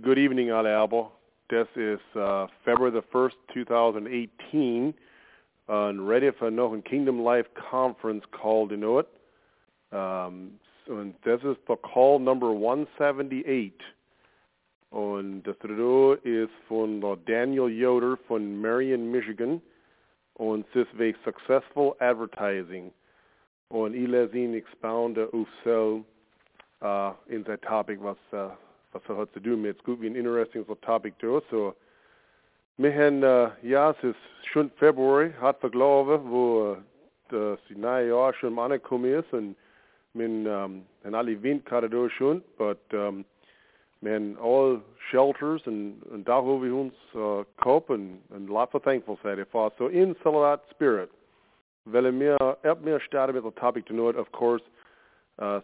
Good evening, alle This is uh, February the 1st, 2018. Und ready for noch ein Kingdom Life Conference call, you know it. Um, und das ist the call number 178. Und das ist von Daniel Yoder von Marion, Michigan. Und es ist Successful Advertising. Und ich lese ihn so uh, in that topic, was uh, wat dat had te doen met. Het goed een interesting topic door. So, we hebben, uh, ja, het is schon februari, had vergeloven, wo das neue Jahr schon angekommen ist und men um, en alle windkarten door schon, but um, men all shelters and, and daar hoe we ons uh, kopen and, and lot of thankful for. So in that spirit, willen we meer starten met het topic tonight, of course, uh,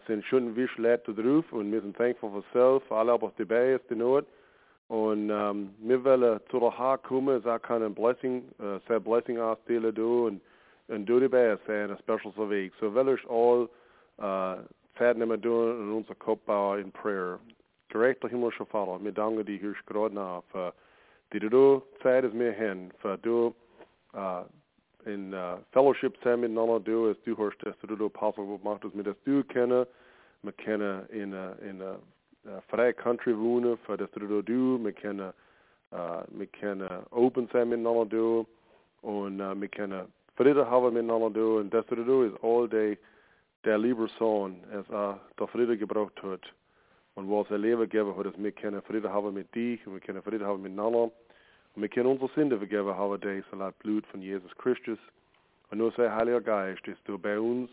sind schon wie zu drauf und wir sind thankful for self, alle was dabei ist, die Not. Und um, wir wollen zu der Haar kommen, auch keine Blessing, uh, sehr Blessing ausdelen do und, und du dabei sein, ein special Weg. So will ich all uh, Zeit nehmen tun und unser Kopf in Prayer. Gerechter himmlischer Vater, wir danken dir hier gerade nach, für die du Zeit ist mir hin, für du uh, in uh, fellowship met elkaar doen, als du hoort dat du macht, als we dat du we kennen in uh, in uh, uh, vrije country wonen, voor dat du kennen uh, we kennen open zijn met elkaar doen, en uh, we kennen vrede hebben met elkaar doen, en dat du doen is all day der lieber Sohn, als er der Friede gebraucht hat. Und was er Leben gegeben hat, dass wir können Friede haben mit dich, und wir können Friede haben miteinander. Wir können unsere Sünde vergeben haben, durch das Blut von Jesus Christus. Und nur sein Heiliger Geist ist du bei uns.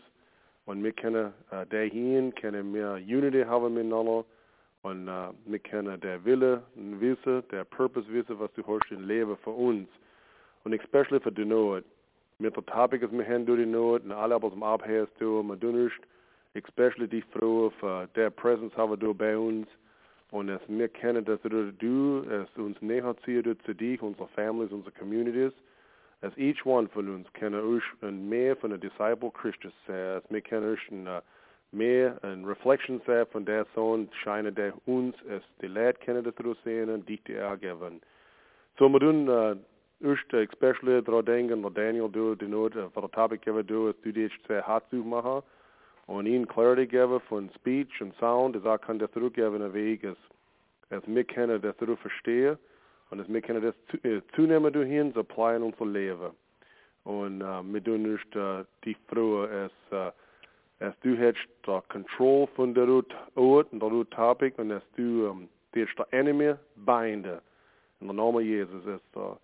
Und wir können äh, dahin, können mehr Unity haben miteinander. Und äh, wir können der Wille wissen, der Purpose wissen, was du hast im Leben für uns. Und especially für die Not. Mit der Topic ist wir haben durch die Not, und alle, was im Abhängst du, man du nicht, especially die Frau, für der Präsenz haben du bei uns. Und es wir kennen, dass du, es uns näher ziehst zu dich, unsere Families, unsere Communities, as each one von uns kennen uns ein mehr von der Disciple Christus sein, wir kennen uns ein mehr ein Reflection sein von der Sohn, scheinen der uns es die Leute kennen, dass du sehen und dich die ergeben. So wir tun uh, Usht especially daran denken, was Daniel du, die Not, uh, für der geben du, dass du dich sehr hart zu machen und ihnen Clarity geben von Speech und Sound, das auch kann der zurückgeben in Weg, als, als wir können das zurück verstehen und als wir können das zu, äh, zunehmen dahin, so apply in unser Leben. Und äh, wir tun nicht äh, die Frühe, als, äh, als du hast die Control von der Ort und der Topic und als du ähm, dich der Enemy binden. In der Name Jesus ist der,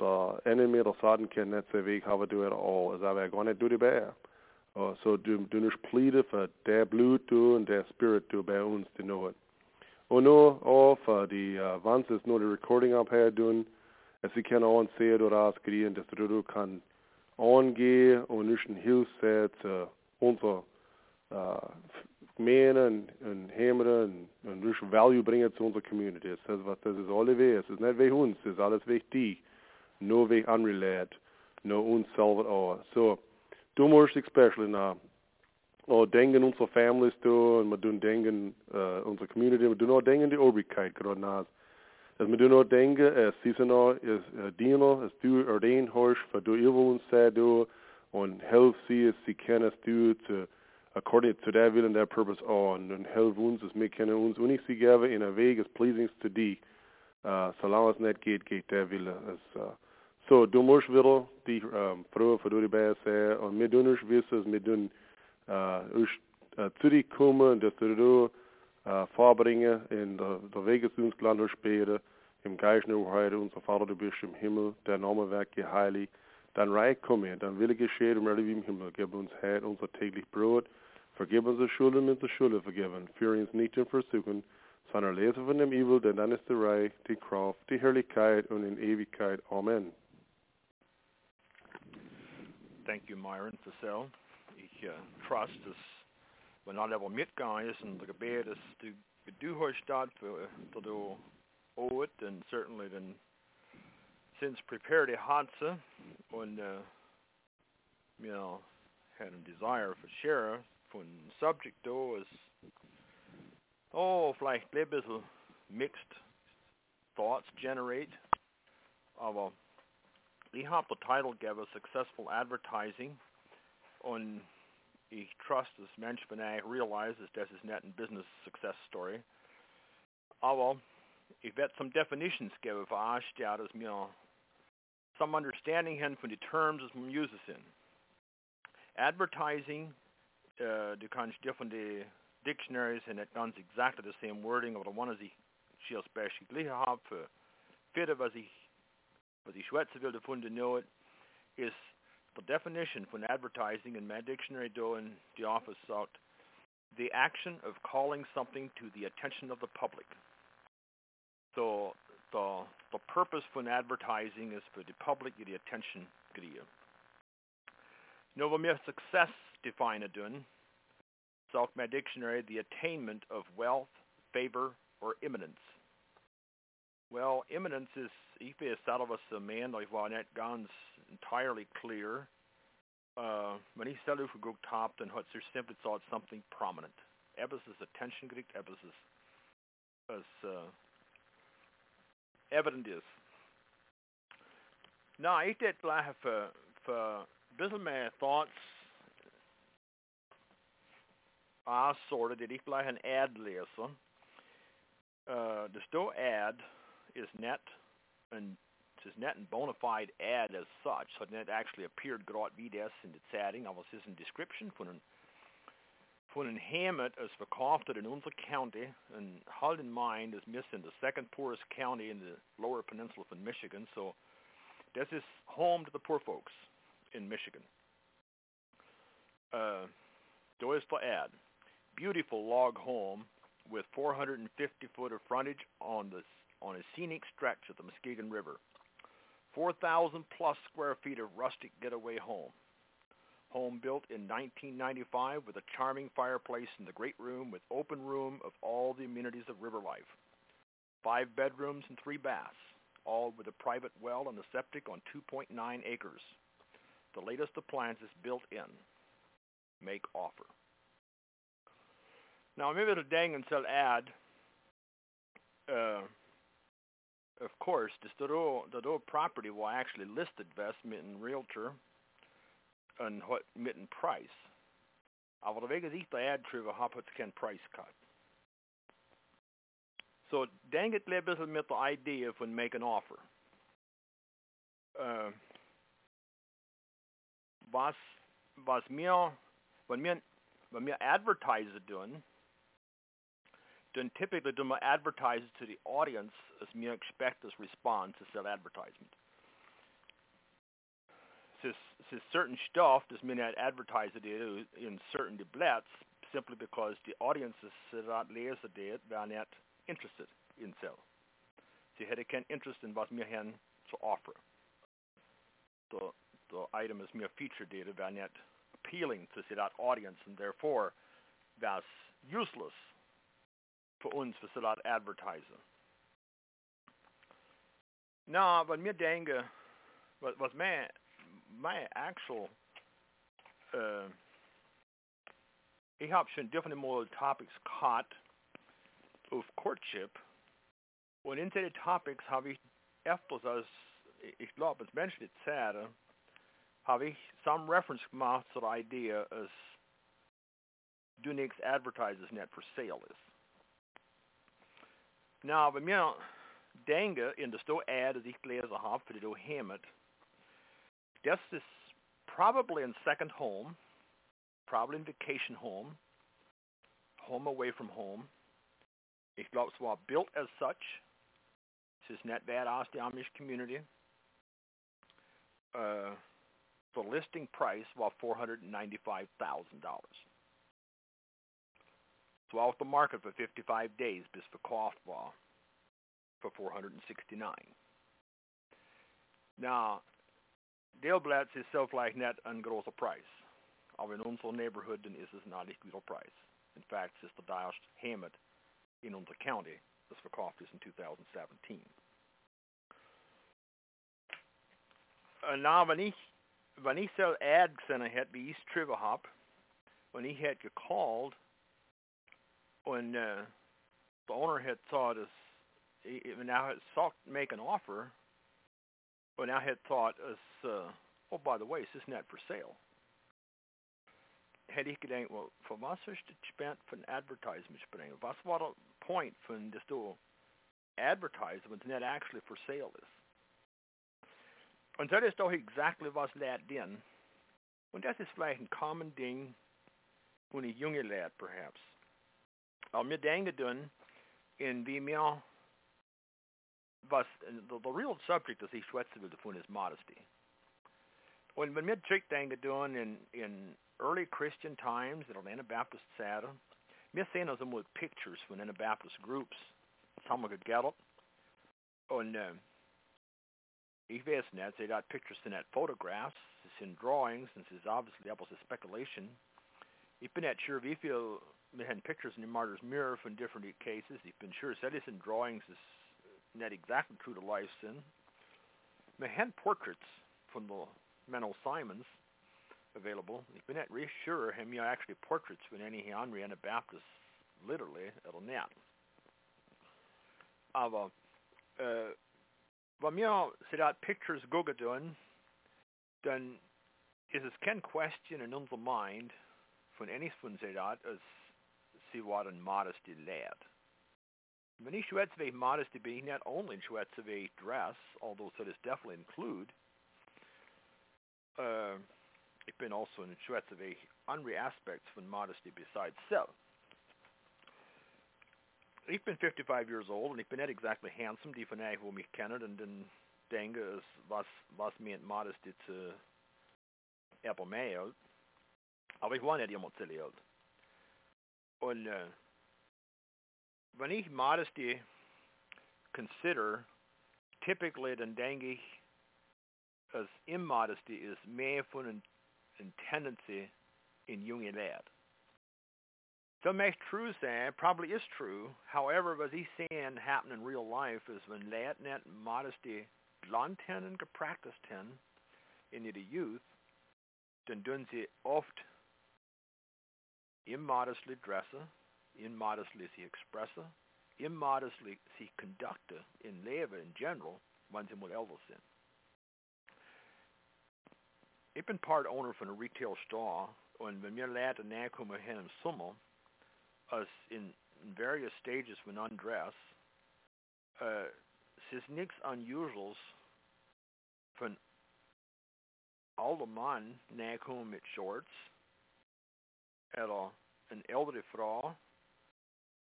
der Enemy, der Satan kann nicht den Weg haben, du er all. Also er gar nicht durch die Bär. Uh, so du, du nicht pleiten für der Blut und der Spirit du bei uns zu. Und nur auch für die, uh, wann es nur die Recording abher tun, es sie können auch sehen oder auskriegen, dass du, du kann angehen und nicht ein Hilfsset uh, unser uh, Gemeinde und, und Hämmer und, nicht Value bringen zu unserer Community. Das ist, was, das ist alle weh. Es ist nicht wegen uns, es ist alles wegen die. Nur wegen andere Leute. Nur uns selber auch. So, musst especially na och denken unsere families du und wir tun denken uh, unsere community. Wir tun auch denken die Obrigkeit gerade nach dass wir tun auch denken es ist noch es uh, diener es du ordain horsch für du uns sei du und help sie es sie kennen du zu according to that will and that purpose on und help uns es wir können uns unig sie geben in a Weg es pleasing to thee uh, solange es nicht geht geht der Wille es uh, so, du musst wieder die ähm, Frau für die Bässe und wir tun uns wissen, wir tun äh, uns äh, zu dir kommen, dass du äh, vorbringen in der, der Wege zu uns Land später, im Geist nur heute, unser Vater, du bist im Himmel, der Name wird geheiligt, dann Reich komme, dann will geschehen, um wie im Himmel, gib uns Herr unser täglich Brot, vergib unsere Schulden mit der Schule vergeben, führe uns nicht in Versuchung, sondern lese von dem Evil, denn dann ist der Reich, die Kraft, die Herrlichkeit und in Ewigkeit. Amen. Thank you, Myron Fussell. Ich uh, trust, dass wenn alle aber mitgegangen ist und Gebet ist, du du statt für du owet and certainly then since prepared a Hatze und uh, you know had a desire for share von subject do is oh vielleicht ein bisschen mixed thoughts generate. Aber habe the title gegeben, Successful Advertising. on ich trust, dass Mensch bin ich realize, dass nicht ein Business Success Story. Aber ich werde some definitions geben für euch, ja, dass some understanding haben von den terms, dass man uses in. Advertising, uh, du kannst dir von den dictionaries and it ganz exactly the same wording, aber one is ich hier special gleiche habe für vierte, was ich schwätzen will, davon to know is the definition von advertising in my dictionary do in the office sagt, the action of calling something to the attention of the public. So the the purpose von advertising is for the public the attention. Nu vad mer success define dun, sagt my dictionary the attainment of wealth, favor, or eminence. Well, eminence is if ich vet of us a man like var net ganz entirely clear. Uh, when he said if go top, then what's there simply thought something prominent. Ebbers is attention gekriegt, Ebbers is as uh, evident is. Nou, ik dit blijven voor, voor bisschen mehr thoughts assorted dit ik blijf een ad lezen. Uh, de sto ad is net and is net and bona fide ad as such, so it actually appeared das in der Zeitung, aber es ist Description von einem von einem Hammett as verkauft in unser County, and hold in mind, is missing the second poorest county in the lower peninsula of Michigan, so this is home to the poor folks in Michigan. Uh, da ist the ad. Beautiful log home with 450 foot of frontage on the on a scenic stretch of the Muskegon River. 4,000 plus square feet of rustic getaway home. Home built in 1995 with a charming fireplace in the great room with open room of all the amenities of river life. Five bedrooms and three baths, all with a private well and a septic on 2.9 acres. The latest appliances built in. Make offer. Now maybe the dang and sell ad uh, of course, the Storo, the property will actually list the investment in realtor and what mitten price. Väger inte ad trivia har price cut. So dang it a bisschen mit the idea when make an offer. Uh, was was mir wenn mir wenn mir Advertiser doing then typically do my advertise to the audience as me expect as response to sell advertisement. Since, certain stuff does mean that advertise it in certain deblats simply because the audience audiences that leser det var not interested in sell. Så hade kan interest in vad mer hen to offer. The the item is mere feature data var not appealing to that audience and therefore was useless för uns för sådär advertiser. No, but mir denke, was, was my, my actual, uh, ich habe schon different topics caught of courtship und in den topics habe ich öfters als, ich glaube, als menschliche Zeit, habe ich some reference gemacht zur Idee, als du nichts advertises net for sale ist. Nou, bij mij denken in de sto ad dat ik gelezen heb voor de Hammett, this is probably in second home, probably in vacation home, home away from home. Ich glaube, es war built as such. Es ist nicht bad aus der Amish community. Uh, the listing price was $495,000. So off the market for 55 days bis verkauft war for 469. Now, Deelblatz ist so vielleicht nicht ein großer Preis. Aber in unserer Neighborhood dann ist es ein nicht guter. In fact, es ist der teuerste in unserer County, das verkauft ist in 2017. Und uh, na, wenn ich, wenn ich so Ad gesehen hätte, wie ich es Trivia habe, und ich when uh, the owner had thought us when I had sought make an offer, when I had thought as, uh, oh, by the way, is this net for sale? Had ik gedacht, well, voor wat is het spent van advertisement springen? Was het point van this door advertise when it's not actually for sale is? Und das ist doch exactly was Lad din. Und das ist vielleicht ein common ding von ein junger Lad, perhaps. Dann, in mir was, the, the real subject ich schwätzen will davon ist Modesty. Mir zurückdenke dann in, in early Christian times, in der Anabaptist sehen also mal pictures von Anabaptist groups, some gegattert. Und äh, ich weiß nicht, sie hat pictures in that photographs, es sind drawings, es ist obviously etwas speculation. Ich bin nicht sure wie viel wir haben pictures in the Martyr's Mirror from different cases. Ich bin sure that is in drawings is not exactly true to life sind. Wir haben portraits from the Menno Simons available. Ich bin nicht really sure haben wir actually portraits von any Henry Anabaptist literally eller nicht. Aber äh, wenn wir so pictures gucken tun, dann ist es keine question in unserer Mind von von sie dat, als sie waren modesty lehrt. When ich schwätze wie modesty ich not only schwätze wie dress, although so does definitely include, uh, ich bin also in schwätze wie andere aspects von modesty besides self. Ich bin 55 years old and ich bin nicht exactly handsome, die von euch, wo mich kennen und dann denke, ist, was, was mir Modesty zu Apple Mail. Aber ich war nicht jemand zu alt. Und äh, wenn ich Modesty consider, typically dann denke ich, als Immodesty ist mehr von einer Tendency in jungen Leuten. So may true say, probably is true. However, was he seeing happen in real life is when that net modesty lanten and practice ten in the youth, then dun sie oft immodestly dresser, immodestly sie expresser, immodestly sie conductor in leven in general, when sie mal elders sind. Ich bin part owner von a retail store mir Leute näher kommen hin im Sommer, us in, in various stages when undress, uh, is niks unusuals van alle man nakomen met shorts, eller een oudere vrouw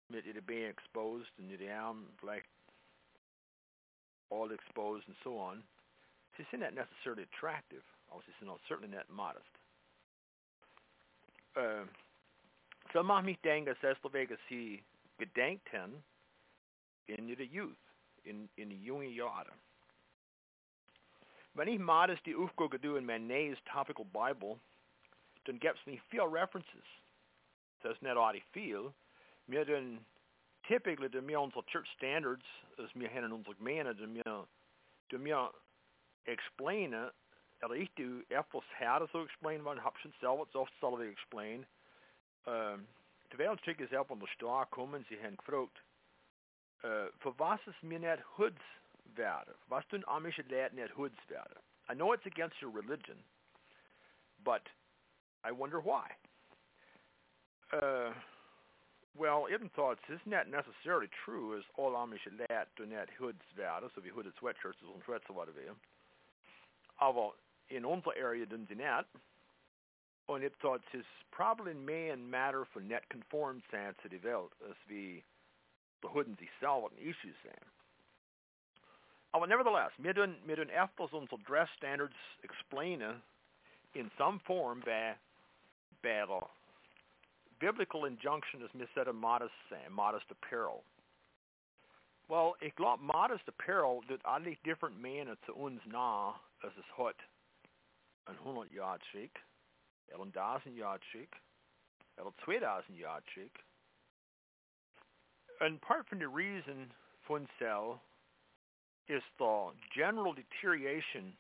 met de been exposed and the arm like all exposed and so on. She's not necessarily attractive. I was just certainly not modest. Uh, so denken, dass sie gedenkt haben in the youth, in, in die junge Jahre. Wenn ich modest die in neues topical Bible, dann gibt's mir viel references. Das ist nicht all viel. Wir dann typically dann mir unsere Church Standards, as wir haben in unserer Gemeinde, dann mir, dann mir explainen, oder ich do etwas härter so explain, weil ich hab schon selber so oft selber explain, um, terwijl ik zelf aan de straat komen, ze hebben gevraagd, uh, voor wat is mir net hoods werden? Was doen Amische Leute net hoods werden? I know it's against your religion, but I wonder why. Uh, well, thoughts is not that necessarily true as all do net hoods werden, so wie hooded sweatshirts Schwätze, was wir. Aber in unserer Area tun sie nicht. Und ich thought es probably may and Matter for net Konformsens zu der Welt, als wie behuden sich selber Issues sein. Aber nevertheless, wir tun, wir tun öfters Dress Standards explainen in some form bei, der biblical injunction is wir sagen modest sein, modest apparel. Well, ich glaube, modest apparel tut eigentlich different Männer zu uns nah, als es hot ein 100 Jahre schick. eller en duizend yard chick, eller 2000 yard chick. And part from the reason cell is the general deterioration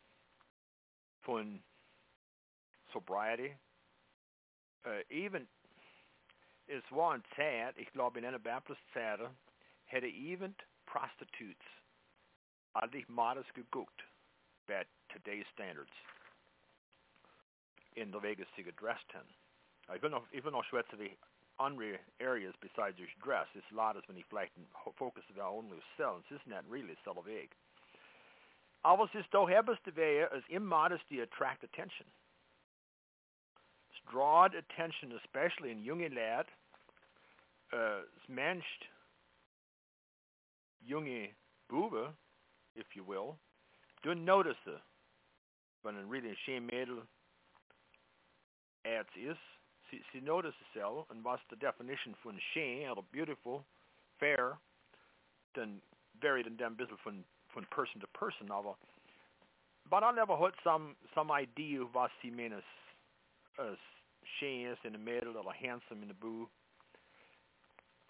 von sobriety. Uh, even es war ein Zeit, ich glaube in Anabaptist Zeit, hätte even prostitutes aldrig modest geguckt by today's standards in the Vegas sig dress ten. Even if even if Schweizer the andre areas besides your dress, it's a lot as when he flagged focus of our only self, it's not really sell of egg. Alles is doch hebbes te weeën as immodesty attract attention. Drawed attention, especially in junge lad, uh, menst junge boeven, if you will, doen notice een really shame middel ads is. Ze, ze notice zelf, en was the definition van shame, or beautiful, fair, then varied in dem bissel van from person to person aber but I never heard some some idea of what sie mean as as schön in the middle or handsome in the boo.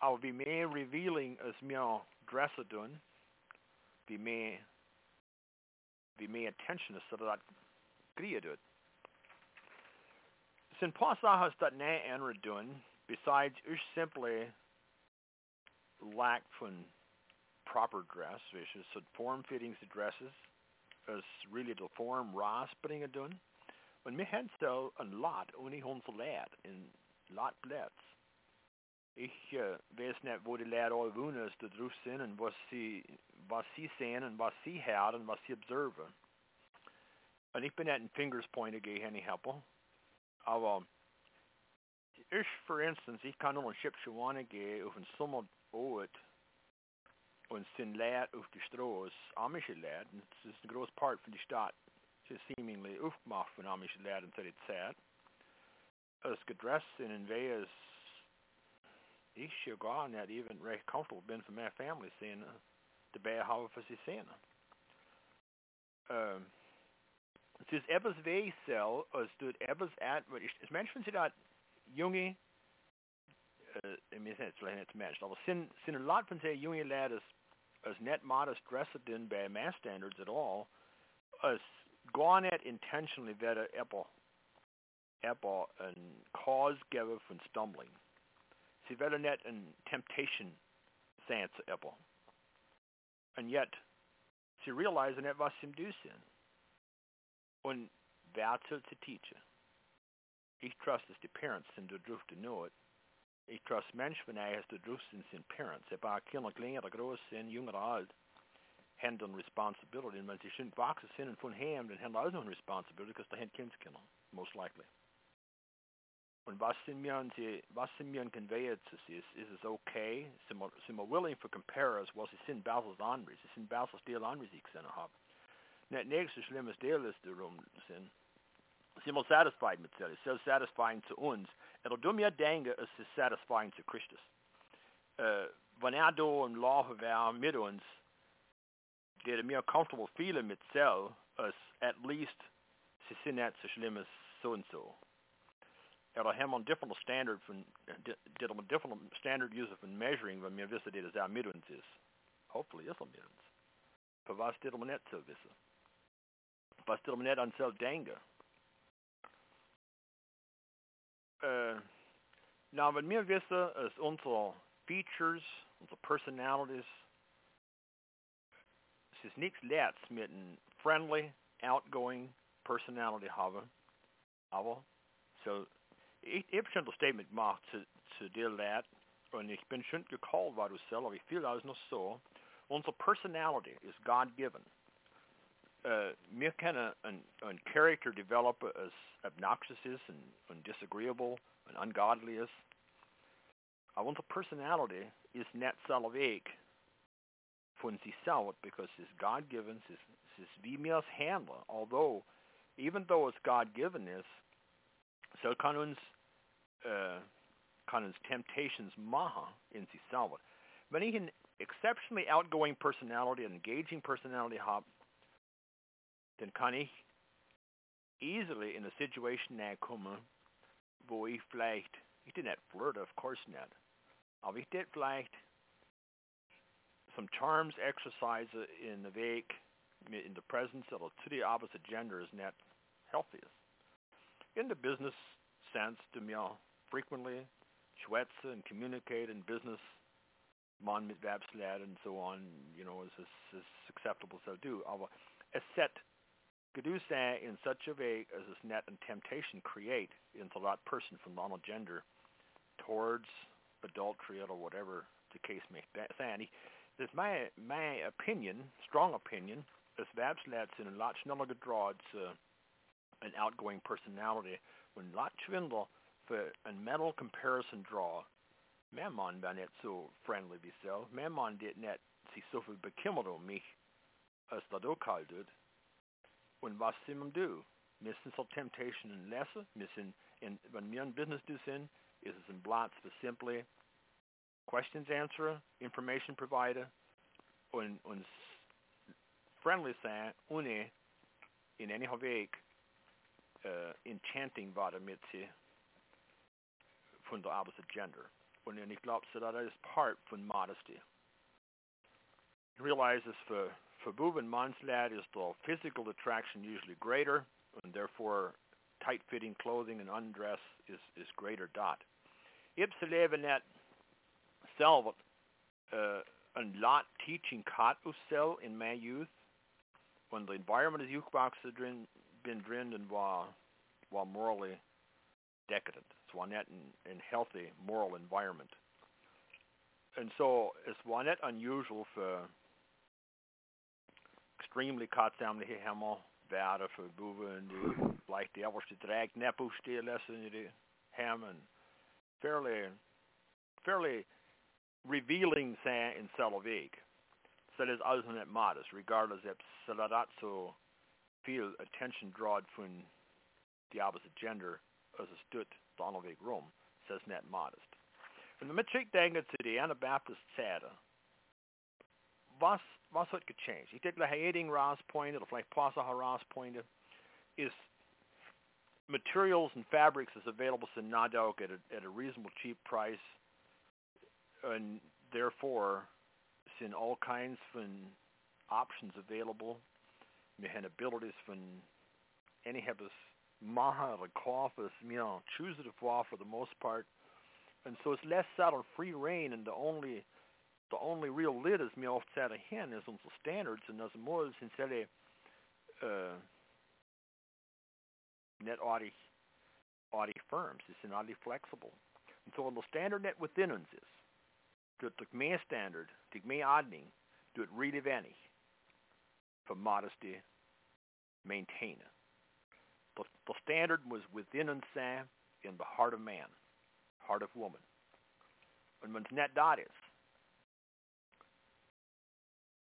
I'll be mehr revealing as mir dresser dun, be mehr be mehr attention so that dut. Sin passages that na enra dun, besides us simply lack von proper dress, which is form fittings the dresses, is really the form ras bringen doen. Men me hen stel een lot uni onze lad in lot blets. Ich uh, weiß nicht, wo die Leute all wohnen, ist, drauf sind und was sie, was sie sehen und was sie hören und was sie observen. Und ich bin nicht in Fingers Point gegen helpen. Aber ich, for instance, ich kann nur ein Schippschuhe gehen auf ein Sommer Ort und sind Leute auf die Straße, amische Leute, und das ist ein großer Part von der Stadt, ist seemingly aufgemacht von amische Leuten zu der Zeit. Es gedresst in ein Weg, ist ich ja gar nicht even recht comfortable bin für meine Family sehen, dabei haben für sie sehen. Ähm, es ist etwas Weg so, als du etwas at, es Menschen sind da junge, uh, I mean, it's like it's matched. Aber sin sin a lot von say junge lad is as net modest dressed in by mass standards at all, as gone at intentionally that a apple apple and cause giver from stumbling. Sie werden net and temptation sans apple. And yet sie realize that was im do sin. Und wer teacher. Trust as the parents and the drift to know it ich trust människan är to drust in sin parents. Det är bara killar klingar grås sin jungar alt. Händer responsibility. Men sie shouldn't vaxa sin från hem den händer aldrig någon responsibility because det händer kindskillar. Most likely. Und was sie, was sind wir conveyed sie, ist, ist es okay, sind wir, sind wir willing for comparers, was sie sind Basels Andres, sie sind Basels Deal Andres ich gesehen habe. Nicht nächstes schlimmes Deal ist der Rum sind. Sind wir satisfied mit sich, so satisfying zu uns, It'll do me a denken is satisfying to Christus. Uh, wanneer door een laufen wij met ons, dat het meer comfortable feeling itself als at least ze zijn net zo slim als zo en zo. Er hebben different standard van, dit een different standard user van measuring wanneer wissen dat het met ons is. Hopefully is ons. Maar was dit om net zo wissen? Was dit om net aan zelf denken? äh, na, wenn wir wissen, ist unsere Features, unsere Personalities, ist nichts Letztes mit einem friendly, outgoing Personality haben. Aber, so, ich, ich habe schon das Statement gemacht zu, zu dir, Lad, und ich bin schon gecallt, weil du selber, ich fühle das noch so, unsere Personality ist God-given. Uh, wir können ein, Character developen as obnoxious is and, disagreeable and ungodly is. Aber unsere Personality is net salvig von sich selbst because it's God-given, it's, it's wie wir es. Although, even though it's God-given is, so kann uns, kann temptations machen in sich selbst. Wenn ich an exceptionally outgoing personality, engaging personality habe, dann kann easily in a situation kommen, wo ich vielleicht, ich did nicht flirt, of course not, aber ich did vielleicht some charms exercise in the Weg in the presence of to the opposite gender is not healthiest. In the business sense, do mir frequently schwätze and communicate in business man mit Werbsled and so on, you know, is, is, is acceptable so do. Aber es set gedu say in such a way as is net and temptation create into that person from the other gender towards adultery or whatever the case may be. This my my opinion, strong opinion, is Werbsleds in a lot sneller gedraaid uh, an outgoing personality when swindle for a metal comparison draw man ben net zo friendly zelf. Mijn man dit net zich zoveel bekümmert om mich, als dat ook al doet. En wat ze hem doen? Missen zal temptation en lessen. Missen, in, when we in business do sin, is het in blats for simply questions answeren, information provider, en, en friendly zijn, une in any week uh, enchanting met ze van de opposite gender. en ik geloof dat dat part van modesty. Realizes for for boven manslad is the physical attraction usually greater, and therefore tight-fitting clothing and undress is is greater dot. Ipse leven net zelf uh, een lot teaching kat in my youth, when the environment is jukeboxen drin, been drinned and while while morally decadent. it's Swanet and, and healthy moral environment. And so it's Swanet unusual for extremely kortsamlige hemmer värde för boven i like the överste drag nepostelessen i det hem and fairly fairly revealing say in Selavik. Så det är modest regardless if so feel attention drawn from the opposite gender as a stut Donalvik Rom, says net modest. De metriek denken to the Anabaptist säden, was, was hat gechanged? Ich denke, der Heding Ras pointed, or vielleicht Pasa Ras pointed, is materials and fabrics is available in Nadok at a, at a reasonable cheap price, and therefore, in all kinds of options available. We have abilities from any have maha the coffers, you know, choose the it for the most part. And so it's less out of free reign and the only the only real lid is off of hen is on the standards and as more since uh net audi audi firms. It's audi flexible. And so on the standard net within uns is to the me standard, to me adning, do it really any for modesty maintain it. The, the standard was within and in the heart of man, heart of woman. And when net dot is,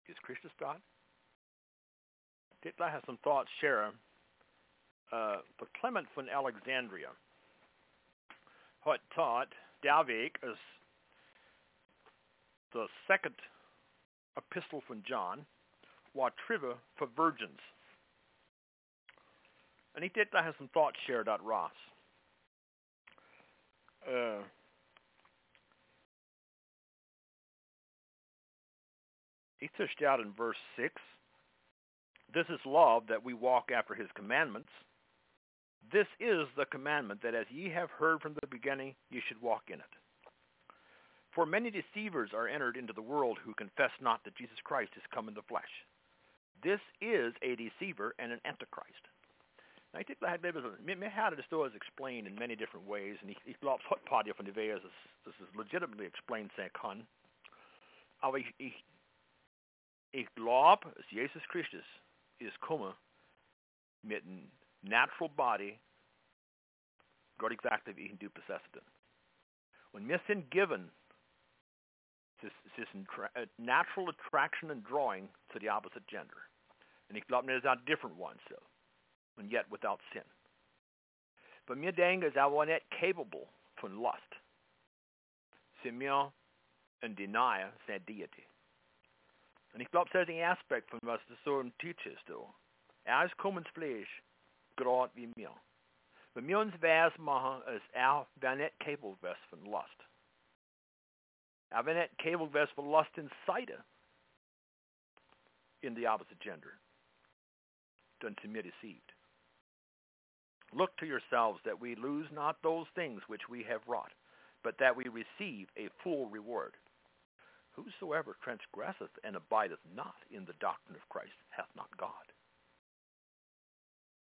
is Christus? Did I have some thoughts share? Uh, but Clement from Alexandria, what taught Davik as the second epistle from John, what triva for virgins. And he did have some thoughts shared at Ross. Uh, he pushed out in verse 6, This is love, that we walk after his commandments. This is the commandment, that as ye have heard from the beginning, ye should walk in it. For many deceivers are entered into the world who confess not that Jesus Christ is come in the flesh. This is a deceiver and an antichrist. Dat hij me had het stories explained in many different ways, and geloof het paar van die ways this is legitimately explained zijn kan. Aber ich, ich, ich glaube, Jesus Christus is komen mit een natural body, Gott exactly wie ihn du possessed. When wir sind given this, this natural attraction and drawing to the opposite gender. And ich glaube, there's a different one, so and yet without sin. But mir denke, is net capable von lust. Simeon and denier sin deity. And ich glaube, das ist ein Aspekt von was das so teaches du. Er ist kommens Fleisch, gerade wie mir. Wenn wir uns weiß machen, ist capable von Lust. Er wäre nicht capable wärst von Lust inside in the opposite gender. Sind wir deceived. Look to yourselves that we lose not those things which we have wrought, but that we receive a full reward. whosoever transgresseth and abideth not in the doctrine of Christ hath not God.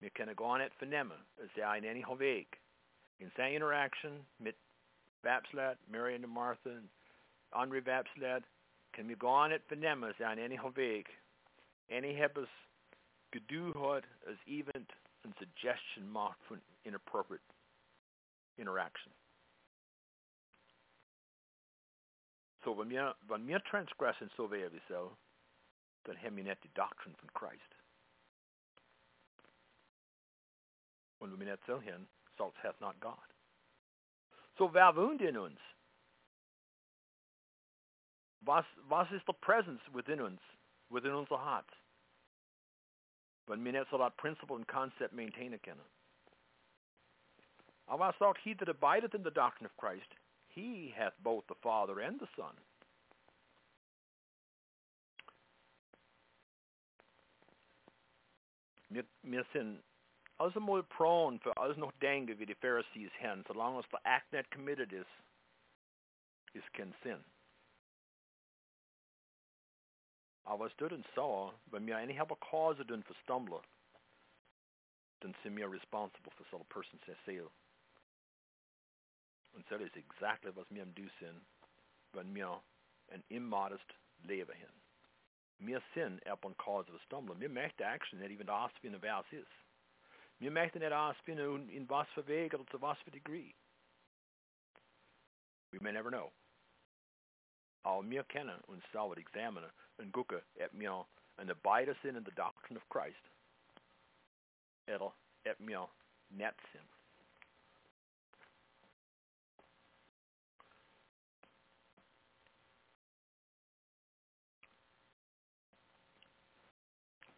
Vi kan gå an ett förnämma, säga en enig väg. In sin interaction med Vapslad, Mary and Martha, and Andre Vapslad, kan vi gå an ett förnämma, säga en enig väg. Any hebbes geduhod as event and suggestion marked for inappropriate interaction. Så mer, vad mer transgressen så är vi så, den heminette doctrine från Christ. Und wir minnet so hin, salt hath not God. So wer wohnt in uns? Was, was ist the presence within uns, within unser Heart? Wenn wir nicht so das Principle und Concept maintainen können. Aber was sagt, he that abideth in the doctrine of Christ, he hath both the Father and the Son. Wir, wir sind also mal prone für alles noch denken wie die Pharisees haben, solange es der Act nicht committed ist, ist kein Sinn. Aber es tut uns so, wenn wir eine haben Cause of dun für Stumbler, dann sind wir responsible für so eine Person zu sehen. Und das ist exactly was wir am do sind, wenn wir ein immodest Leben haben. Wir sind ab und Cause für Stumbler. Wir möchten action nicht even ausfinden, wer es ist. Wir möchten nicht ausfinden, in was für Weg oder zu was für Degree. We may never know. Aber wir können uns selber examinen und gucken, ob wir ein Arbeiter sind in the Doctrine of Christ ob wir nicht sind.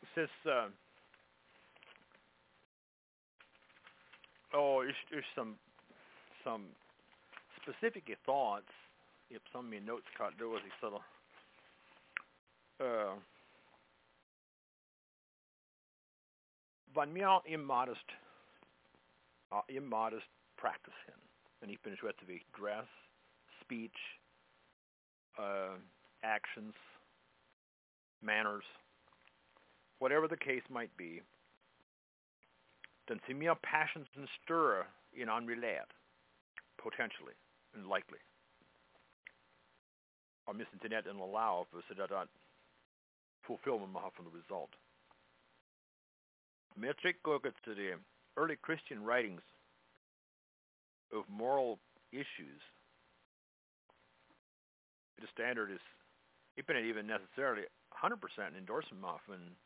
Es ist, uh, oh, there's, there's some some specific thoughts. If some of my notes cut there was a of uh, van mir immodest uh, immodest practice hin. And he finished with the dress, speech, uh, actions, manners, whatever the case might be, den ser mer passions and stir in unrelated, potentially and likely. Om just inte net allow så that fulfillment the result. Jag tycker to the early Christian writings of moral issues. The standard is inte even necessarily 100% endorsement often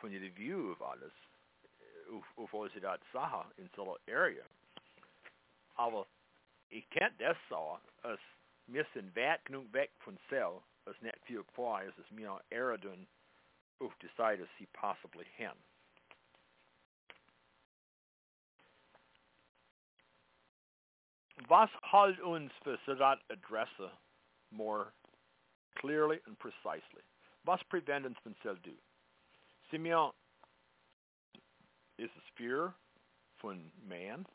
from the view of alles ufo sig dat saha in sådana area. Aber ich kennt das so, als sind weit genug weg von Cell, als nicht viel klar ist, dass wir Eredun auf die Seite sie possibly hin. Was halt uns für Sadat Adresse more clearly and precisely? Was prevent uns von Cell do? Simeon is es fear von man?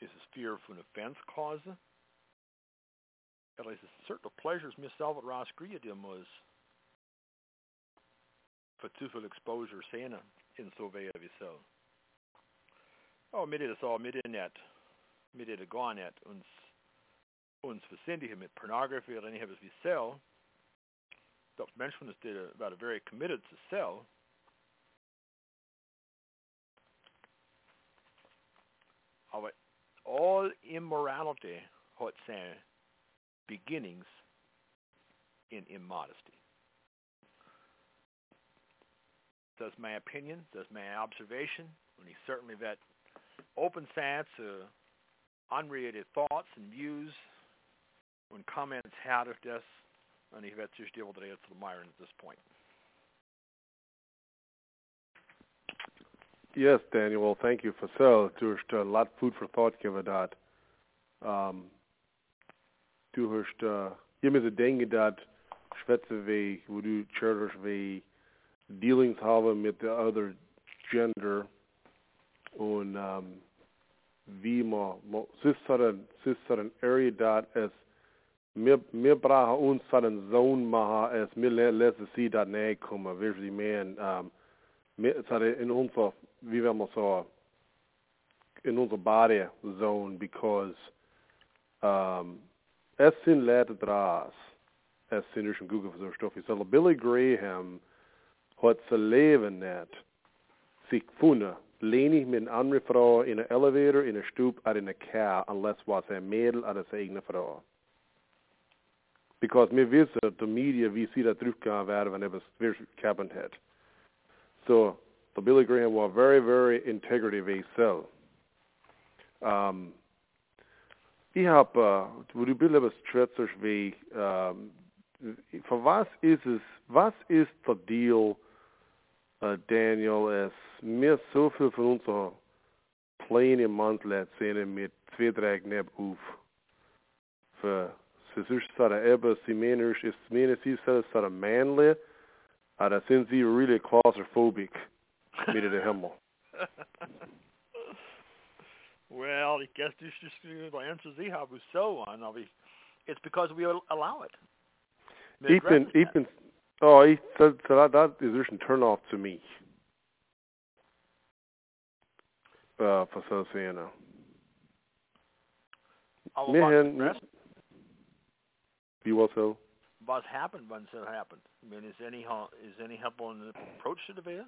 Is es fear von offense cause. At least es certain pleasures mir selber rausgrieden muss för zu viel exposure sena in so way wie so. Oh, mit det så, mit det net, mit det går net uns uns versendigen mit pornography eller us vi sell. Dr. Benjamin did about a very committed to sell. Our all immorality, what say, beginnings in immodesty. That's my opinion. That's my observation. And he certainly that open sats uh, unrelated thoughts and views when comments had of this, and he vet just it to the Myron at this point. Yes, Daniel. Thank you for so. Du hast a lot food for thought given that. Um, du hast uh, immer so Dinge dat schwätze wie, wo du church wie haben mit der other gender und um, ist so ein area dort, es mir braha uns an zone maha es mir letzte sie da ne kommen wirklich mir sare in unser wie wir mal so in unser body zone because um es sind Leute dras es sind schon Google für so Stoff aber Billy Graham hat zu leben net sich funne lehne ich mit einer anderen Frau in einer Elevator, in einer Stube, oder in einer Car, unless was ein Mädel oder seine eigene Frau. Because wir wissen, die Media, wie sie da zurückgegangen werden, wenn etwas wirklich gehabt hat. So, the Billy Graham war very, very integrative himself. Um, ich habe, uh, wo du Bill etwas schwätzest, wie, um, für was ist es, was ist der Deal, uh, Daniel, es mir so viel von unserer Pläne im Mantel sehen mit zwei, drei Knäpp auf. Für, sie ist sara ebbe, sie meinen, ist meinen, sie ist sara manly, oder sind sie really claustrophobic mit der Himmel? well, ich guess das ist die Answer Sie haben so an, aber it's because we allow it. Ich bin, ich bin, oh, ich, that, that is just a turn off to me. Uh, for så senere. Aber Wir was, haben, rest, so? was happened when it happened? I mean, is any is any help on the approach to the bear?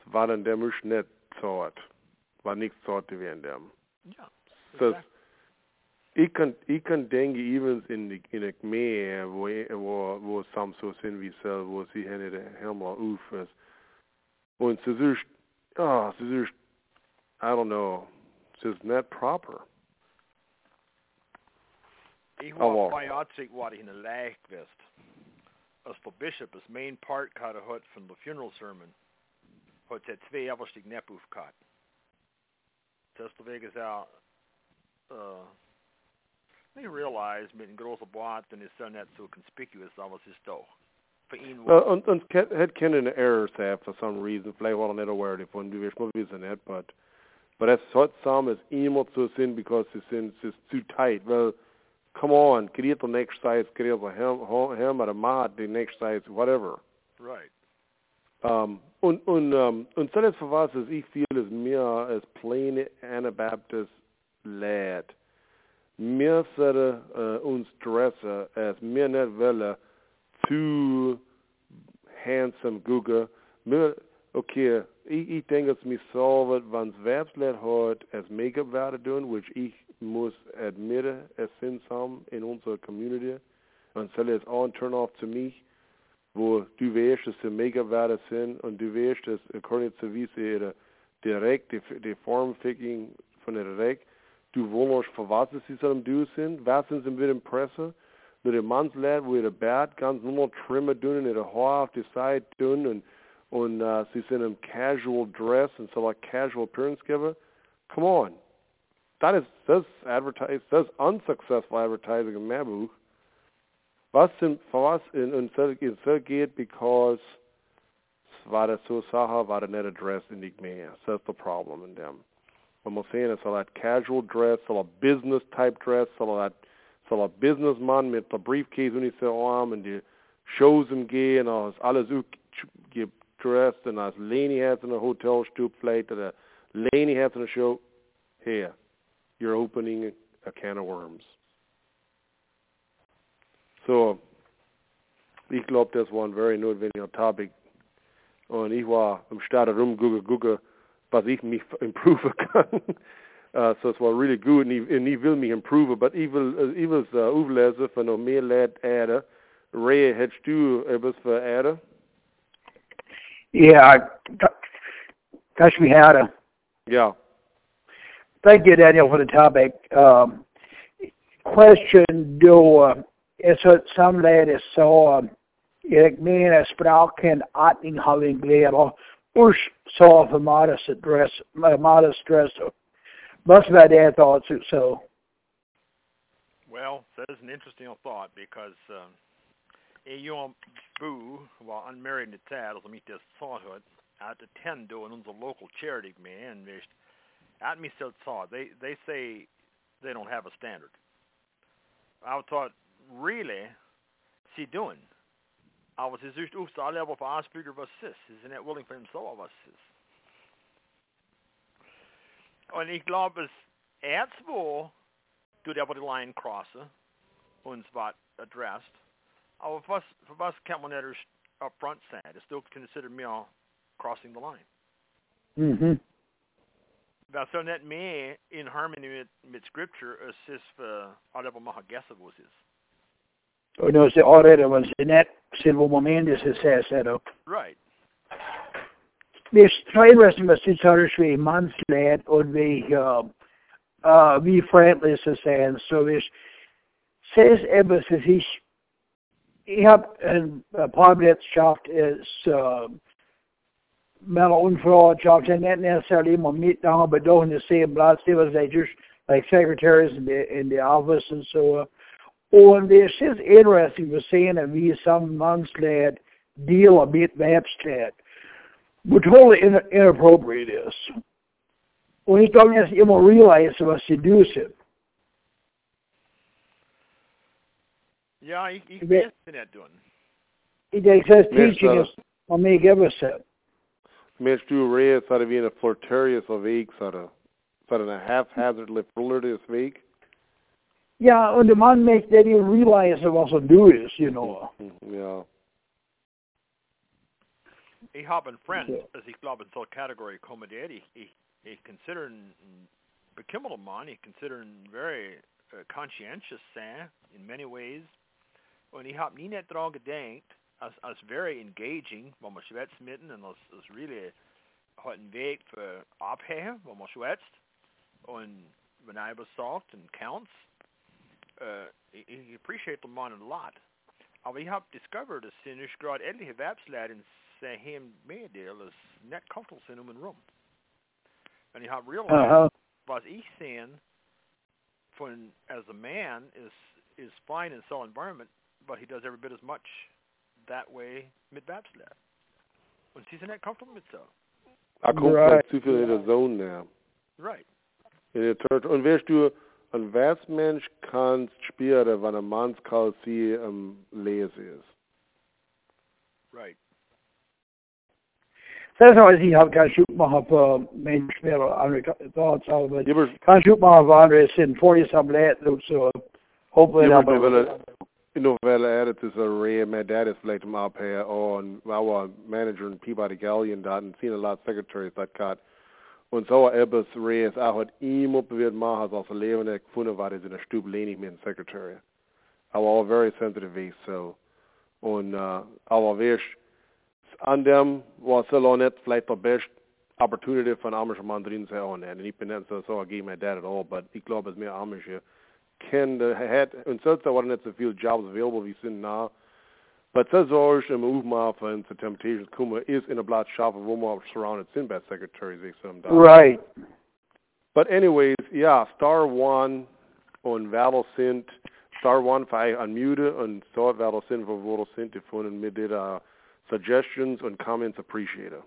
Es war dann der Misch nicht zart. War nichts zart gewesen dem. Yeah. Das, ich kann denken, even in in der Meer, wo, wo, wo sam so sind wie sel, wo sie hinter der Himmel auf ist. Und es ist, ah, es ist, I don't know, ist nicht proper. Ich bei Atzig var in a lägvest. As for bishop, as main part hade hört from the funeral sermon. Hört det två överstig näppufkat. Testa väges out. Uh, they realize med en große båt den är så so conspicuous av oss då. För en Uh, und, und ke- het kennen errors have for some reason. Vielleicht war er nicht aware davon. Du wirst mal wissen nicht, but but es hat some is immer zu sind because es ist too tight. Well, come on, create the next size, create the him, him or a mat, the next size, whatever. right. Um, und und um, und selbst für was es ich viel ist mir als plain Anabaptist lad. Mir sollte uh, uns dressen als mir nicht welle zu handsome gucken. Mir, okay, ich, ich denke, es mir solve, wenn es Werbsled hat, als Make-up werden tun, which ich muss admitten, es sind some in unserer Community. Und soll es auch ein Turn-off zu mich wo du weißt, dass sie mega werte sind und du weißt, dass according zu wie sie ihre direkt, die, die Formficking von der direkt, du wohnst, was sie sollen du sind, sind sie mit dem Presse, mit dem Mannslad, wo ihre Bart ganz normal trimmen tun und ihre Haare auf die Seite tun und, und uh, sie sind im casual dress und so like casual appearance geben. Come on. That is, das advertise, das unsuccessful advertising in mein Buch. Was sind, für was in, in, in so geht, because war das so Sache, war das nicht addressed in nicht mehr. That's the problem in dem. Und man sehen, es soll ein casual dress, soll ein business type dress, soll ein, soll ein businessman mit der Briefcase und so arm und die gehen, und ist alles gedressed und als Leni hat in der Hotelstube vielleicht, oder Leni hat uh, in der Show, here, you're opening a can of worms. So, ich glaube, das war ein very notwendiger Topic. Und ich war im Start rum, gucke, gucke, was ich mich improven kann. uh, so es war really good, und ich, und ich will mich improven, aber ich will, uh, ich will es uh, auflesen für noch mehr Leute Erde. Ray, hättest du etwas für Erde? Yeah, gosh, we had a Ja. thank you, Daniel, for the topic. Um, question: Do uh, is het samledes så jag menar språken att ni har en glädje usch så för modest dress, a modest dress. Must be that thoughts so. Well, that is an interesting thought because um, är jag bo var unmarried in tad inte sa hört att attend då en unser local charity man at me so sa they they say they don't have a standard. I was taught really sie doen. Aber sie sucht auch alle aber für Ausbürger was ist. Sie sind nicht willing für so was ist. Und ich glaube, es erzwo tut aber die Line crossen und was addressed. Aber was, für was kann man nicht up front say? It's still considered me crossing the line. Mhm. Wel, så net meer in harmony med, med scripture as is for alle vad man har gässat vad is. Och då så already was in that silver momentus is set up. Right. Det är interesting med sitt hörs vi manslät och vi uh, uh, vi friendly så säger så vi says Ebbes is ich ich habe ein paar Minuten geschafft ist uh, mental unfraud jobs and not necessarily even meet down but doing the same blood civil they just like secretaries in the in the office and so uh, och det er känns interesting att se när vi er som mansled deal a bit med abstract but totally in, inappropriate is och inte om jag jag må realize vad seducer Ja, ich, ich vet det doen. it says teaching us om mig give us it Mens du reed så er hade vi en flirtarius av väg så hade så hade en haphazardly flirtarius väg. Ja, und der Mann möchte that you realize what so do is, you know. Ja. Ich habe einen Freund, Ja. das ich glaube in so Kategorie kommentiert. Ich, ich, ich consider einen bekümmerten Mann. Ich consider einen very uh, conscientious sein in many ways. Und ich habe nie nicht daran gedacht, als, als very engaging, wo man schwätzt mitten und als, als really hat einen Weg für Abhängen, wo man schwätzt. Und wenn er was sagt und counts, uh, ich, ich appreciate den Mann a lot. Aber ich habe discovered, dass sie nicht gerade etliche Werbsleiter say him meedeel is net comfortable in human room. And you have realized Uh-huh. was ich sehen von as a man is is fine in cell environment, but he does every bit as much that way mit Babsled. Und sie sind nicht comfortable mit so. Er kommt Right. vielleicht zu viel in der Zone näher. Right. In der Church. Und weißt du, ein Westmensch kann spielen, wenn ein Manns kann sie am um, Lesen ist. Right. Sen så jag har kan skjuta mig på människor och andra thoughts av det. Ja, aber Kan skjuta mig på andra sin 40 som lät så hopefully Ja, that men det är väl nog väl är det så re med det är vielleicht mal på och jag var manager in Peabody Galleon där och seen a lot secretaries that got und so etwas re ist auch hat ihm upp wird machen als leben der gefunden war in der Stube lenig mit dem Secretary. Aber all very sensitive ways so und uh, aber wir an dem was so auch nicht vielleicht der best opportunity von Amish Mann drin zu haben. Und ich bin nicht so, so gegen mein Dad at all, but ich glaube, es mehr can the had und so waren nicht so viele Jobs available wie sind now. But das ist im Movement von the Temptations Kuma is in a blatt shop man surrounded secretaries ich some Right. But anyways, yeah, Star One on Val sind Star One für unmute und so Val sind wo wo sind gefunden mit der uh, suggestions und comments appreciated.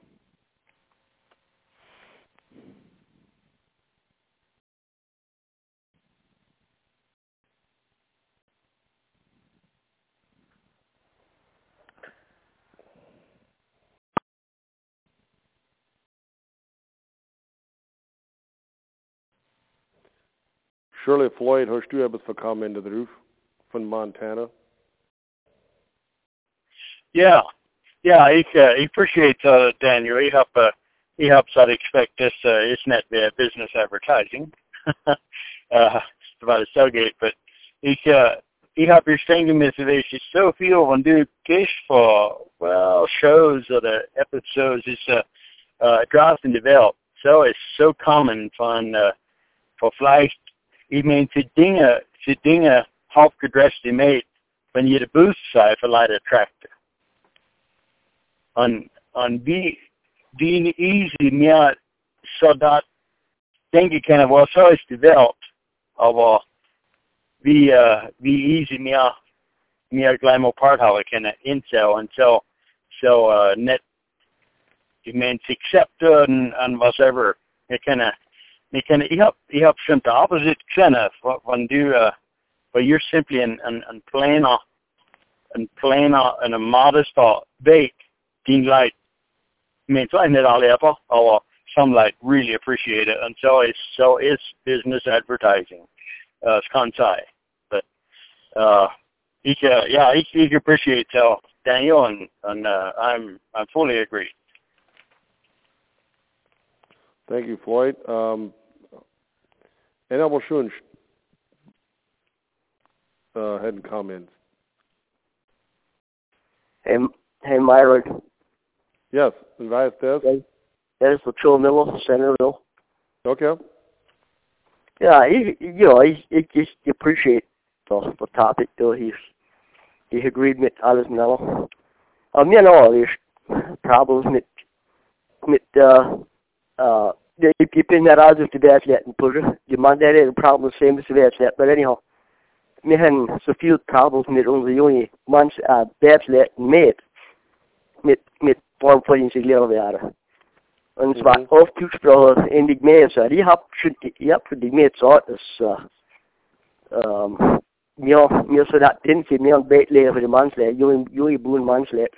Shirley Floyd, hörst du etwas für Comment drauf von Montana? Yeah, yeah, ich, uh, ich appreciate uh, Daniel. He help, uh, he helps. I'd expect this. Uh, it's not uh, business advertising. uh, about a Cellgate, but ich, uh, ich habe verstanden, Mr. Weiss, ist so viel, wenn du gehst für, well, shows oder episodes, ist, uh, uh, draußen die Welt. So ist so common von, uh, für vielleicht, ich für Dinge, für Dinge aufgedresste Mate, wenn Boost seid, für Leute Traktor. Und, und wie, wie easy mir so dat denke kann, was so ist die Welt, aber wie, uh, wie easy mir, mir gleich mal part haben können, Incel und so, so, uh, net, ich meine, zu accepten und whatever, ich kann, ich kann, ich hab, ich hab schon the opposite gesehen, wenn du, uh, but you're simply en, en, en planer, en planer, en modester væg din light men så er net all ever or some like really appreciate it and so it's so it's business advertising uh skantai but uh he can yeah he, he can appreciate uh, Daniel and and uh, I'm I fully agree Thank you, Floyd. Um, will schön uh, and comments. Hey, hey, Myron. Yes, invite this. That is Latrell Miller, Centerville. Okay. Yeah, he, you know, he, he just appreciate the, the topic, though. He's, he agreed with alles mellow. Um, you know, there's problems with, with, uh, uh, ik ben naar uit de wedstrijd putten. Je man daar een problem same as the wedstrijd. But anyhow, me we hebben zoveel problems met onze jonge mans uh, met, met, met vormvolgingsregleren waren. Und zwar mm -hmm. oft gesprochen in die Gemeinde. Ich hab schon, ich hab für die Gemeinde gesagt, dass, äh, ähm, mir, mir so das Ding für mir ein Bettlehrer für die Mannslehre, junge, junge Buben Mannslehre.